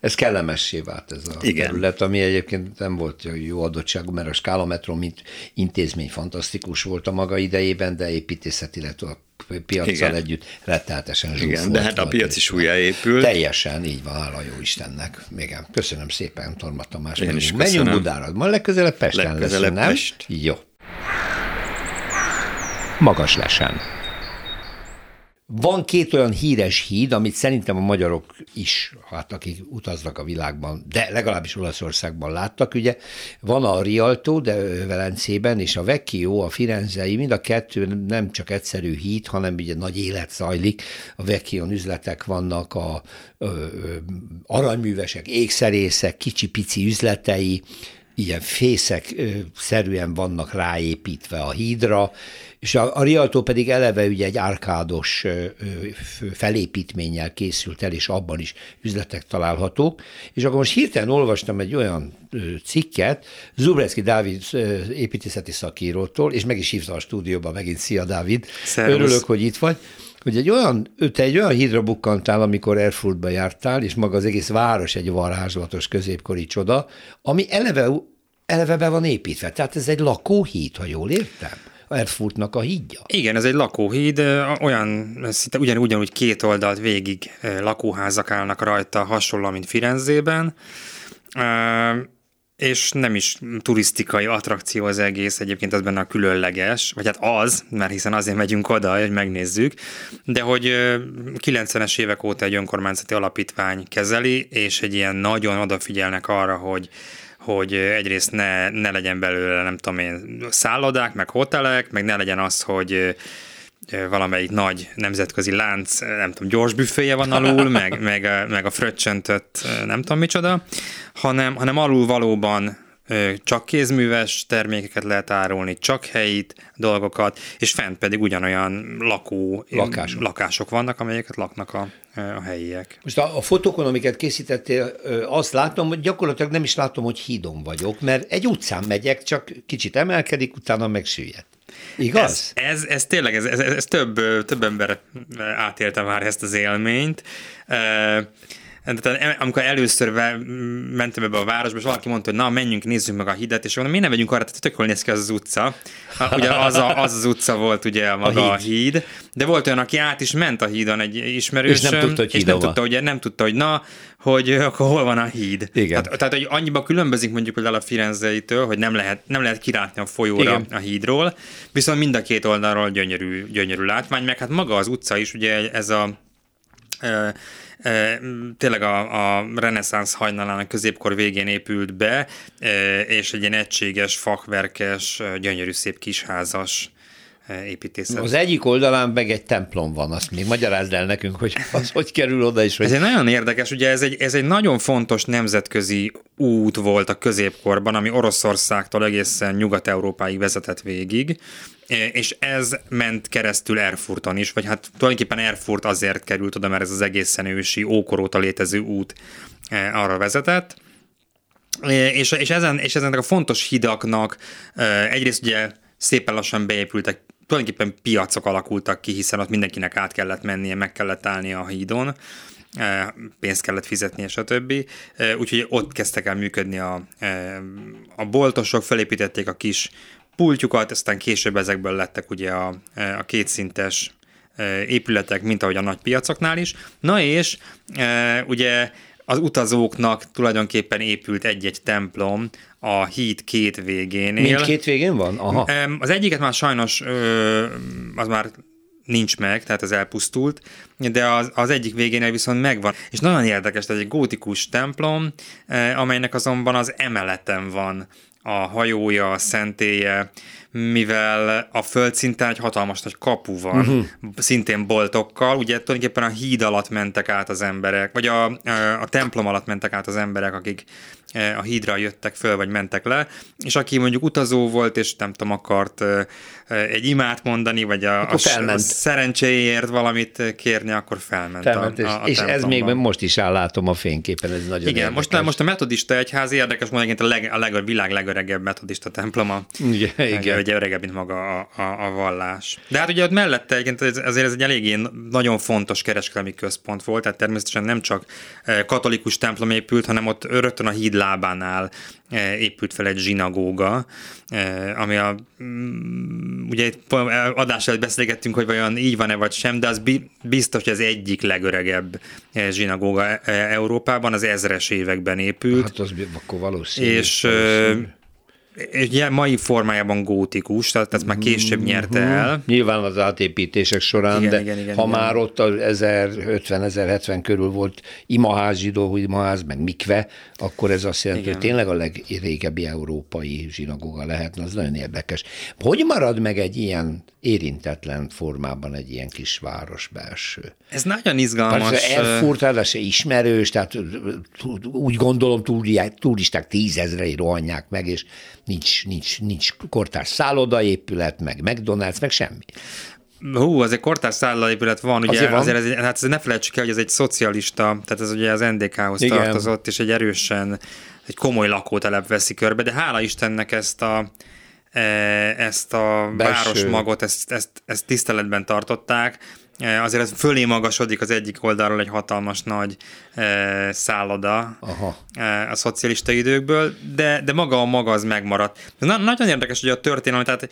ez kellemessé vált ez a Igen. terület, ami egyébként nem volt jó adottságú, mert a skálametron mint intézmény fantasztikus volt a maga idejében, de építészetileg a piacsal Igen. együtt retteltesen zsúfolt. Igen, de hát a piac is újjáépült. Teljesen, így van, hála jó Istennek. Igen, köszönöm szépen, Torma Tamás. Én is Menjünk Budára, ma legközelebb Pesten legközelebb nem? Pest. Jó. Magas lesen. Van két olyan híres híd, amit szerintem a magyarok is, hát akik utaznak a világban, de legalábbis Olaszországban láttak, ugye van a Rialto, de Velencében, és a Vecchio, a Firenzei, mind a kettő nem csak egyszerű híd, hanem ugye nagy élet zajlik, a vecchio üzletek vannak, a ö, ö, aranyművesek, ékszerészek, kicsi-pici üzletei, ilyen fészek szerűen vannak ráépítve a hídra, és a, a Rialto pedig eleve ugye egy árkádos felépítménnyel készült el, és abban is üzletek találhatók. És akkor most hirtelen olvastam egy olyan cikket Zubrecki Dávid építészeti szakírótól, és meg is hívta a stúdióba megint. Szia, Dávid! Szervusz. Örülök, hogy itt vagy hogy egy olyan, te egy olyan hídra bukkantál, amikor Erfurtba jártál, és maga az egész város egy varázslatos középkori csoda, ami eleve, eleve be van építve. Tehát ez egy lakóhíd, ha jól értem. Erfurtnak a hídja. Igen, ez egy lakóhíd, olyan, szinte ugyanúgy, ugyanúgy két oldalt végig lakóházak állnak rajta, hasonló, mint Firenzében és nem is turisztikai attrakció az egész, egyébként az benne a különleges, vagy hát az, mert hiszen azért megyünk oda, hogy megnézzük, de hogy 90-es évek óta egy önkormányzati alapítvány kezeli, és egy ilyen nagyon odafigyelnek arra, hogy hogy egyrészt ne, ne legyen belőle, nem tudom én, szállodák, meg hotelek, meg ne legyen az, hogy valamelyik nagy nemzetközi lánc, nem tudom, gyors büféje van alul, meg, meg, meg a fröccsöntött nem tudom micsoda, hanem, hanem alul valóban csak kézműves termékeket lehet árulni, csak helyi dolgokat, és fent pedig ugyanolyan lakó lakások, lakások vannak, amelyeket laknak a, a helyiek. Most a, a fotókon, amiket készítettél, azt látom, hogy gyakorlatilag nem is látom, hogy hídon vagyok, mert egy utcán megyek, csak kicsit emelkedik, utána megsüllyed. Igaz? Ez, ez, ez tényleg, ez, ez, ez több, több ember átélte már ezt az élményt. Tehát amikor először mentem ebbe a városba, és valaki mondta, hogy na, menjünk, nézzük meg a hidet, és mondom, mi nem megyünk arra, tehát tök néz ki az az utca. Ugye az, a, az az utca volt ugye maga a híd. a híd, de volt olyan, aki át is ment a hídon egy ismerős, és nem tudta, hogy, és nem tudta, hogy, nem tudta, hogy na, hogy akkor hol van a híd. Igen. Tehát, tehát hogy annyiba különbözik mondjuk például a Firenzeitől, hogy nem lehet, nem lehet kirátni a folyóra Igen. a hídról, viszont mind a két oldalról gyönyörű, gyönyörű látvány, meg hát maga az utca is, ugye ez a tényleg a, a reneszánsz hajnalának középkor végén épült be, és egy ilyen egységes, fakverkes, gyönyörű szép kisházas építészet. Az egyik oldalán meg egy templom van, azt még magyarázd el nekünk, hogy az hogy kerül oda is. Hogy... Ez egy nagyon érdekes, ugye ez egy, ez egy nagyon fontos nemzetközi út volt a középkorban, ami Oroszországtól egészen Nyugat-Európáig vezetett végig, és ez ment keresztül Erfurton is, vagy hát tulajdonképpen Erfurt azért került oda, mert ez az egészen ősi, ókor óta létező út arra vezetett. És, és, ezen, és ezen a fontos hidaknak egyrészt ugye szépen lassan beépültek tulajdonképpen piacok alakultak ki, hiszen ott mindenkinek át kellett mennie, meg kellett állni a hídon, pénzt kellett fizetni, stb. E, úgyhogy ott kezdtek el működni a, a boltosok, felépítették a kis pultjukat, aztán később ezekből lettek ugye a, a kétszintes épületek, mint ahogy a nagy piacoknál is. Na és ugye az utazóknak tulajdonképpen épült egy-egy templom a híd két végénél. Mind két végén van? Aha. Az egyiket már sajnos az már nincs meg, tehát az elpusztult, de az, az egyik végénél viszont megvan. És nagyon érdekes, tehát egy gótikus templom, amelynek azonban az emeleten van a hajója, a szentélye, mivel a földszinten egy hatalmas nagy kapu van, uh-huh. szintén boltokkal, ugye tulajdonképpen a híd alatt mentek át az emberek, vagy a, a, a templom alatt mentek át az emberek, akik a hídra jöttek föl, vagy mentek le, és aki mondjuk utazó volt, és nem tudom, akart egy imát mondani, vagy a, a, a szerencséért valamit kérni, akkor felment. felment a, a, a és ez még most is áll, látom a fényképen, ez nagyon Igen, most, most a metodista egyház érdekes módon a, leg, a leg, a világ legöregebb metodista temploma. Igen, igen. Ugye öregebb, mint maga a, a, a vallás. De hát ugye ott mellette egyébként azért ez egy eléggé nagyon fontos kereskedelmi központ volt, tehát természetesen nem csak katolikus templom épült, hanem ott rögtön a híd lábánál épült fel egy zsinagóga, ami a, mm, ugye adás előtt beszélgettünk, hogy vajon így van-e vagy sem, de az biztos, hogy az egyik legöregebb zsinagóga Európában, az ezres években épült. Hát az akkor valószínű. És valószínű ugye mai formájában gótikus, tehát ezt már később nyerte mhm. el. Nyilván az átépítések során, igen, de igen, igen, ha igen. már ott az 1050-1070 körül volt imaház, zsidó imaház, meg mikve, akkor ez azt jelenti, igen. hogy tényleg a legrégebbi európai zsinagoga lehetne, az nagyon érdekes. Hogy marad meg egy ilyen érintetlen formában egy ilyen kis város belső? Ez nagyon izgalmas. Persze Erfurt ráadásul ismerős, tehát úgy gondolom turisták tízezrei rohanják meg, és nincs, nincs, nincs kortárs szállodaépület, meg McDonald's, meg semmi. Hú, az egy kortárs szállodaépület van, ugye azért, van. azért ez, hát ne felejtsük el, hogy ez egy szocialista, tehát ez ugye az NDK-hoz Igen. tartozott, és egy erősen, egy komoly lakótelep veszi körbe, de hála Istennek ezt a, ezt a Belső. városmagot, ezt, ezt, ezt tiszteletben tartották, e, azért ez fölé magasodik az egyik oldalról egy hatalmas nagy e, szálloda Aha. E, a szocialista időkből, de, de maga a maga az megmaradt. Na, nagyon érdekes, hogy a történelem, tehát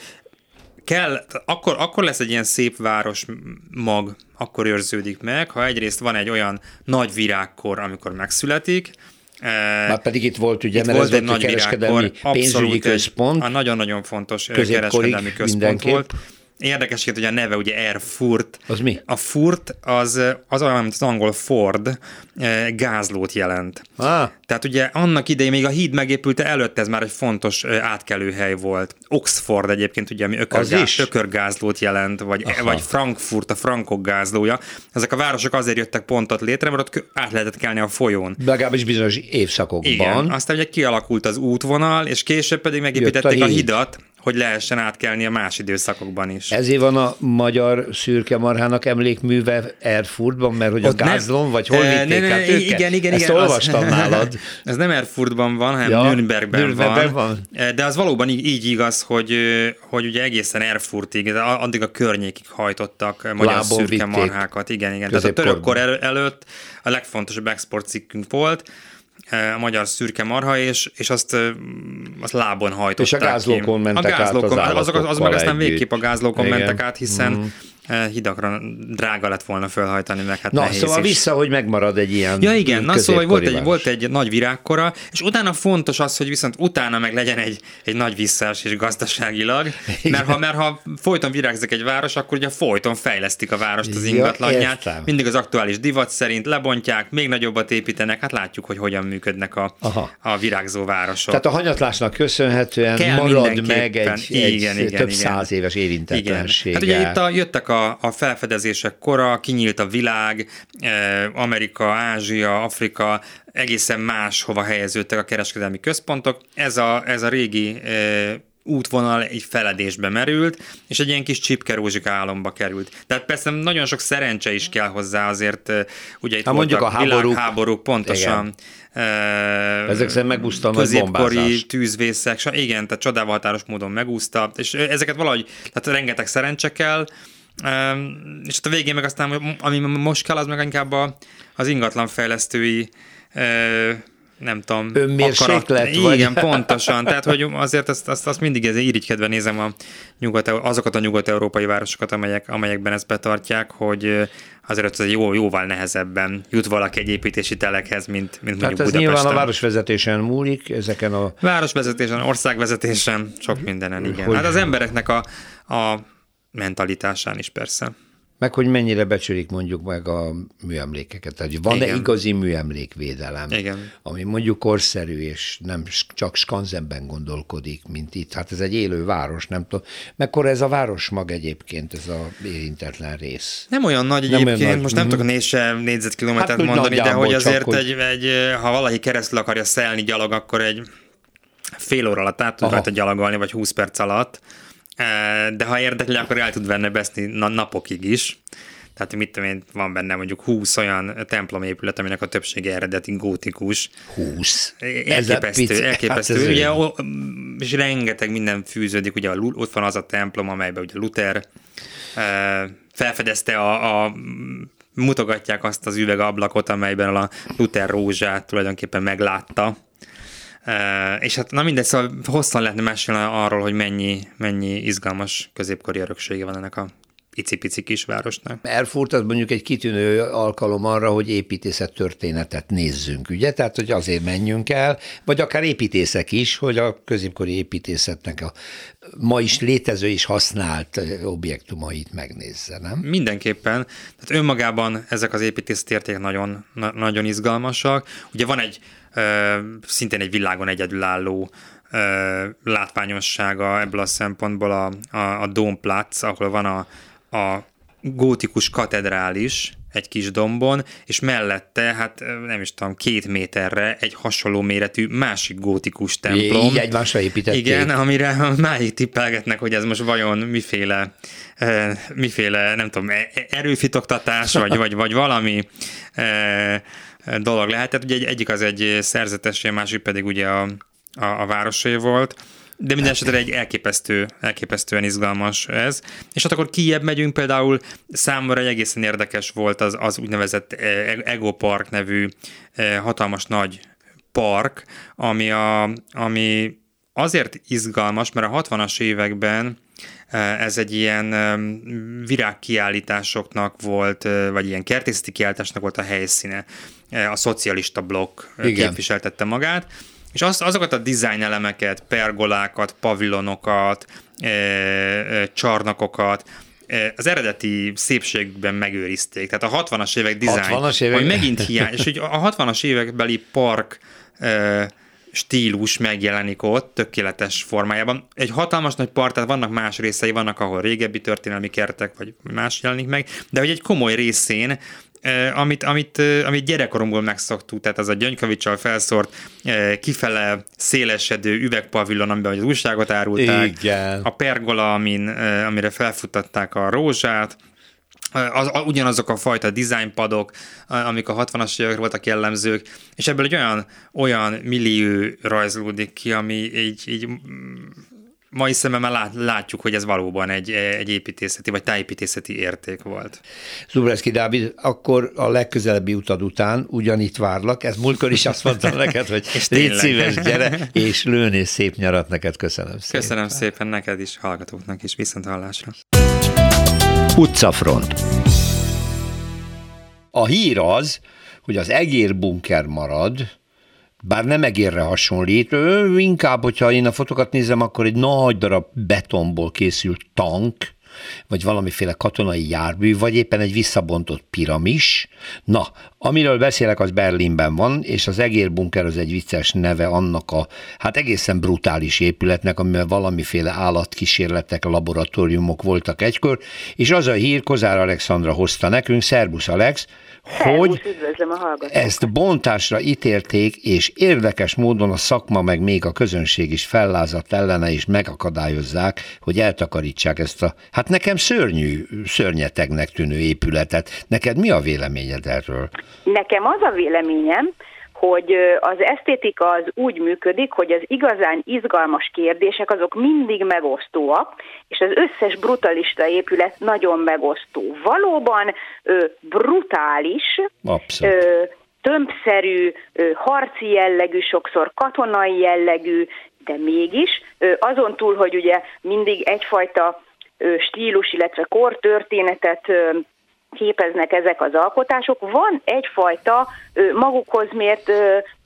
kell, akkor, akkor lesz egy ilyen szép város mag, akkor őrződik meg, ha egyrészt van egy olyan nagy virágkor, amikor megszületik, e, már pedig itt volt ugye, itt mert volt ez volt egy kereskedelmi pénzügyi központ. A nagyon-nagyon fontos kereskedelmi központ mindenképp. volt Érdekes, hogy a neve ugye Erfurt. Az mi? A Furt az, az olyan, mint az angol Ford, eh, gázlót jelent. Ah. Tehát ugye annak idején még a híd megépülte előtt ez már egy fontos eh, átkelőhely volt. Oxford egyébként ugye, ami ökörgáz, ökörgázlót jelent, vagy, Aha. vagy Frankfurt, a frankok gázlója. Ezek a városok azért jöttek pont ott létre, mert ott át lehetett kelni a folyón. Legalábbis bizonyos évszakokban. Igen, aztán ugye kialakult az útvonal, és később pedig megépítették a, a hidat, hogy lehessen átkelni a más időszakokban is. Ezért van a magyar szürke marhának emlékműve Erfurtban, mert hogy Ott a gázlon, nem, vagy hol vitték ne, ne, át őket? Igen, igen, Ezt igen. olvastam az, nálad. Ez nem Erfurtban van, hanem ja, Nürnbergben, Nürnbergben van. van. De az valóban így, így igaz, hogy, hogy ugye egészen Erfurtig, addig a környékig hajtottak magyar Lábon szürke vitték. marhákat. Igen, igen. Tehát a törökkor el, előtt a legfontosabb exportcikkünk volt, a magyar szürke marha, és, és azt, azt lábon hajtották És a gázlókon mentek a gázlókon, át az azok, az, az meg aztán végképp a gázlókon Igen. mentek át, hiszen mm hidakra drága lett volna felhajtani, meg hát Na, nehéz szóval is. vissza, hogy megmarad egy ilyen Ja igen, na szóval volt egy, volt egy nagy virágkora, és utána fontos az, hogy viszont utána meg legyen egy, egy nagy visszaesés gazdaságilag, mert ha, mert ha folyton virágzik egy város, akkor ugye folyton fejlesztik a várost az ingatlanját, ja, mindig az aktuális divat szerint lebontják, még nagyobbat építenek, hát látjuk, hogy hogyan működnek a, a virágzó városok. Tehát a hanyatlásnak köszönhetően Kell marad meg egy, igen, egy igen, több igen. száz éves érintetlensége. Hát ugye itt a, jöttek a a, a felfedezések kora, kinyílt a világ, eh, Amerika, Ázsia, Afrika, egészen más hova helyeződtek a kereskedelmi központok. Ez a, ez a régi eh, útvonal egy feledésbe merült, és egy ilyen kis csipkerózsika álomba került. Tehát persze nagyon sok szerencse is kell hozzá, azért eh, ugye itt ha voltak a háborúk, világháborúk, pontosan. Igen. Ezek szerint a Középkori tűzvészek, igen, tehát csodával határos módon megúszta, és ezeket valahogy, tehát rengeteg szerencse kell, és a végén meg aztán, ami most kell, az meg inkább a, az ingatlanfejlesztői nem tudom, Önmérséklet, akarat. Igen, pontosan. Tehát, hogy azért azt, azt, azt mindig ezért irigykedve nézem a nyugat, azokat a nyugat-európai városokat, amelyek, amelyekben ezt betartják, hogy azért ez jó, jóval nehezebben jut valaki egy építési telekhez, mint, mint mondjuk ez Budapesten. nyilván a városvezetésen múlik, ezeken a... Városvezetésen, országvezetésen, sok mindenen, igen. Hogy... Hát az embereknek a, a mentalitásán is persze. Meg hogy mennyire becsülik mondjuk meg a műemlékeket. Tehát van-e Igen. igazi műemlékvédelem, Igen. ami mondjuk korszerű, és nem csak skanzenben gondolkodik, mint itt. Hát ez egy élő város, nem tudom. Mekkora ez a város mag egyébként, ez a érintetlen rész? Nem olyan nagy nem egyébként, olyan nagy. most nem tudok négy négyzetkilométert hát, mondani, de hogy azért csak, egy, egy, ha valaki keresztül akarja szelni gyalog, akkor egy fél óra alatt át tud rajta gyalogolni, vagy 20 perc alatt de ha érdekli, akkor el tud venni beszni napokig is. Tehát mit tudom én, van benne mondjuk 20 olyan templomépület, aminek a többsége eredeti gótikus. 20. Elképesztő, pici, elképesztő. Hát ugye, és rengeteg minden fűződik, ugye ott van az a templom, amelyben ugye Luther felfedezte a, a mutogatják azt az üvegablakot, amelyben a Luther rózsát tulajdonképpen meglátta, és hát na mindegy, szóval hosszan lehetne mesélni arról, hogy mennyi, mennyi izgalmas középkori öröksége van ennek a icipici kisvárosnak. Erfurt az mondjuk egy kitűnő alkalom arra, hogy építészet történetet nézzünk, ugye? Tehát, hogy azért menjünk el, vagy akár építészek is, hogy a középkori építészetnek a ma is létező és használt objektumait megnézze, nem? Mindenképpen. Tehát önmagában ezek az építészeti értékek nagyon, na, nagyon izgalmasak. Ugye van egy szintén egy világon egyedülálló látványossága ebből a szempontból a, a, a Domplatz, ahol van a, a gótikus katedrális egy kis dombon, és mellette, hát nem is tudom, két méterre egy hasonló méretű másik gótikus templom. Így egymásra építették. Igen, amire máig tippelgetnek, hogy ez most vajon miféle, miféle nem tudom, e, erőfitoktatás, vagy, vagy, vagy valami dolog lehet. Tehát ugye egy, egyik az egy szerzetes, a másik pedig ugye a, a, a városé volt. De minden esetre egy elképesztő, elképesztően izgalmas ez. És hát akkor kijebb megyünk, például számomra egy egészen érdekes volt az, az úgynevezett e, Ego Park nevű e, hatalmas nagy park, ami, a, ami azért izgalmas, mert a 60-as években ez egy ilyen virágkiállításoknak volt, vagy ilyen kertészeti kiállításnak volt a helyszíne. A szocialista blokk Igen. képviseltette magát, és az, azokat a design elemeket, pergolákat, pavilonokat, csarnokokat, az eredeti szépségben megőrizték. Tehát a 60-as évek dizájn, 60 évek? hogy megint hiány, és hogy a 60-as évekbeli park stílus megjelenik ott tökéletes formájában. Egy hatalmas nagy part, tehát vannak más részei, vannak, ahol régebbi történelmi kertek, vagy más jelenik meg, de hogy egy komoly részén amit, amit, amit gyerekkoromból megszoktuk, tehát az a gyöngykavicsal felszórt, kifele szélesedő üvegpavillon, amiben az újságot árulták, Igen. a pergola, amin, amire felfutatták a rózsát, az, ugyanazok a fajta designpadok, amik a 60-as évek voltak jellemzők, és ebből egy olyan, olyan millió rajzolódik ki, ami így, így mai szemmel lát, látjuk, hogy ez valóban egy, egy építészeti vagy tájépítészeti érték volt. Zubreszki Dávid, akkor a legközelebbi utad után ugyanitt várlak, ez múltkor is azt mondtam neked, hogy légy szíves, gyere, és lőnél szép nyarat neked, köszönöm szépen. Köszönöm szépen neked is, hallgatóknak is, viszont hallásra. Utcafront. A hír az, hogy az egér bunker marad, bár nem egérre hasonlít, ő inkább, hogyha én a fotokat nézem, akkor egy nagy darab betonból készült tank, vagy valamiféle katonai jármű, vagy éppen egy visszabontott piramis. Na, amiről beszélek, az Berlinben van, és az egérbunker az egy vicces neve annak a, hát egészen brutális épületnek, amivel valamiféle állatkísérletek, laboratóriumok voltak egykor, és az a hír Kozár Alexandra hozta nekünk, Szerbusz Alex, hogy ezt bontásra ítélték, és érdekes módon a szakma meg még a közönség is fellázadt ellene, és megakadályozzák, hogy eltakarítsák ezt a, hát nekem szörnyű, szörnyetegnek tűnő épületet. Neked mi a véleményed erről? Nekem az a véleményem, hogy az esztétika az úgy működik, hogy az igazán izgalmas kérdések azok mindig megosztóak, és az összes brutalista épület nagyon megosztó. Valóban brutális, Abszolút. tömbszerű, harci jellegű, sokszor katonai jellegű, de mégis azon túl, hogy ugye mindig egyfajta stílus, illetve kortörténetet képeznek ezek az alkotások, van egyfajta magukhoz mért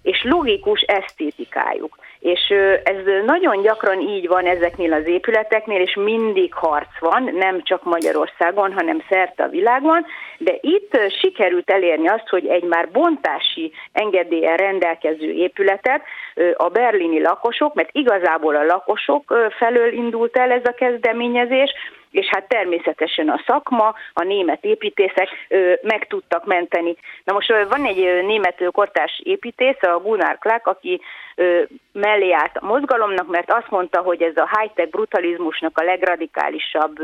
és logikus esztétikájuk. És ez nagyon gyakran így van ezeknél az épületeknél, és mindig harc van, nem csak Magyarországon, hanem szerte a világon, de itt sikerült elérni azt, hogy egy már bontási engedélyen rendelkező épületet a berlini lakosok, mert igazából a lakosok felől indult el ez a kezdeményezés, és hát természetesen a szakma, a német építészek meg tudtak menteni. Na most van egy német kortárs építész, a Gunnar Clark, aki mellé állt a mozgalomnak, mert azt mondta, hogy ez a high-tech brutalizmusnak a legradikálisabb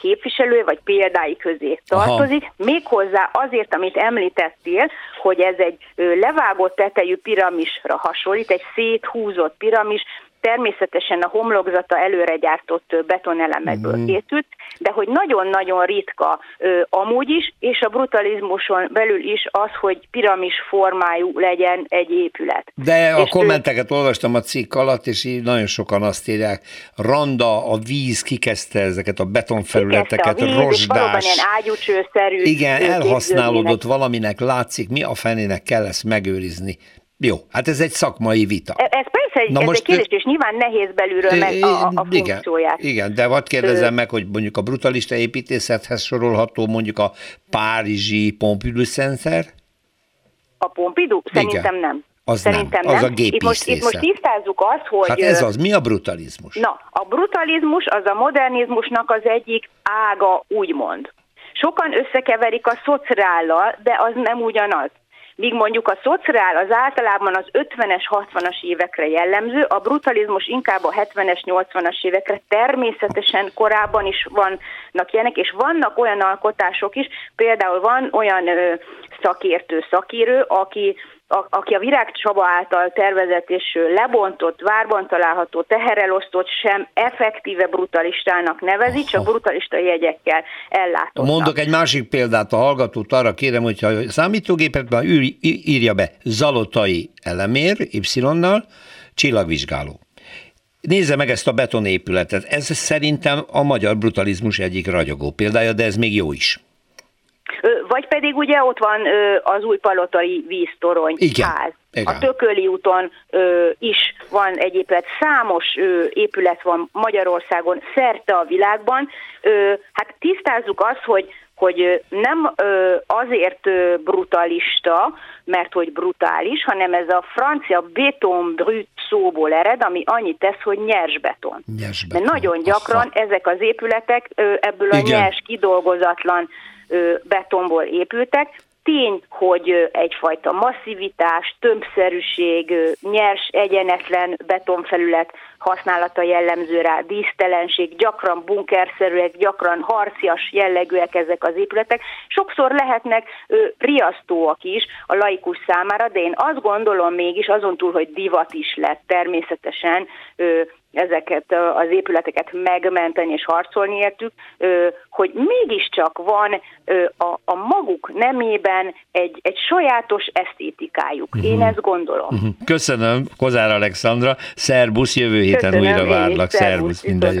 képviselő, vagy példái közé tartozik, Aha. méghozzá azért, amit említettél, hogy ez egy levágott tetejű piramisra hasonlít, egy széthúzott piramis, természetesen a homlokzata előre gyártott betonelemekből mm. készült, de hogy nagyon-nagyon ritka ö, amúgy is, és a brutalizmuson belül is az, hogy piramis formájú legyen egy épület. De a és kommenteket ő... olvastam a cikk alatt, és így nagyon sokan azt írják, randa, a víz kikezdte ezeket a betonfelületeket, a víz, rosdás. ilyen ágyúcsőszerű. Igen, elhasználódott valaminek, látszik, mi a fenének kell ezt megőrizni. Jó, hát ez egy szakmai vita. E, ez persze egy, Na ez most, egy kérdés, és nyilván nehéz belülről meg a, a igen, funkcióját. Igen, de hadd kérdezem Ö... meg, hogy mondjuk a brutalista építészethez sorolható mondjuk a párizsi Pompidou Center? A Pompidou? Szerintem igen. nem. Az Szerintem nem, az nem. a gépész itt most, itt most tisztázzuk azt, hogy... Hát ez az, mi a brutalizmus? Na, a brutalizmus az a modernizmusnak az egyik ága, úgymond. Sokan összekeverik a szociállal, de az nem ugyanaz. Míg mondjuk a szociál az általában az 50-es, 60-as évekre jellemző, a brutalizmus inkább a 70-es, 80-as évekre természetesen korábban is vannak ilyenek, és vannak olyan alkotások is, például van olyan ö, szakértő, szakírő, aki a, aki a Virág Csaba által tervezett és lebontott, várban található, teherelosztott sem effektíve brutalistának nevezi, csak brutalista jegyekkel ellátott. Mondok egy másik példát a hallgatót, arra kérem, hogyha a számítógépekben írja be Zalotai elemér, Y-nal, csillagvizsgáló. Nézze meg ezt a betonépületet. Ez szerintem a magyar brutalizmus egyik ragyogó példája, de ez még jó is. Vagy pedig ugye ott van az új palotai víztorony Igen. ház. Igen. A Tököli úton ö, is van egyébként számos ö, épület van Magyarországon, szerte a világban. Ö, hát tisztázzuk azt, hogy hogy nem ö, azért ö, brutalista, mert hogy brutális, hanem ez a francia beton brut szóból ered, ami annyit tesz, hogy nyers beton. Nyers beton. Mert nagyon gyakran Aha. ezek az épületek ö, ebből a Igen. nyers, kidolgozatlan betonból épültek. Tény, hogy egyfajta masszivitás, tömbszerűség, nyers, egyenetlen betonfelület használata jellemző rá, dísztelenség, gyakran bunkerszerűek, gyakran harcias jellegűek ezek az épületek. Sokszor lehetnek ö, riasztóak is a laikus számára, de én azt gondolom mégis, azon túl, hogy divat is lett természetesen, ö, ezeket az épületeket megmenteni és harcolni értük, hogy mégiscsak van a, a maguk nemében egy, egy sajátos esztétikájuk. Uh-huh. Én ezt gondolom. Uh-huh. Köszönöm, Kozár Alexandra, szerbusz, jövő héten Köszönöm, újra várlak, szervusz, minden jó.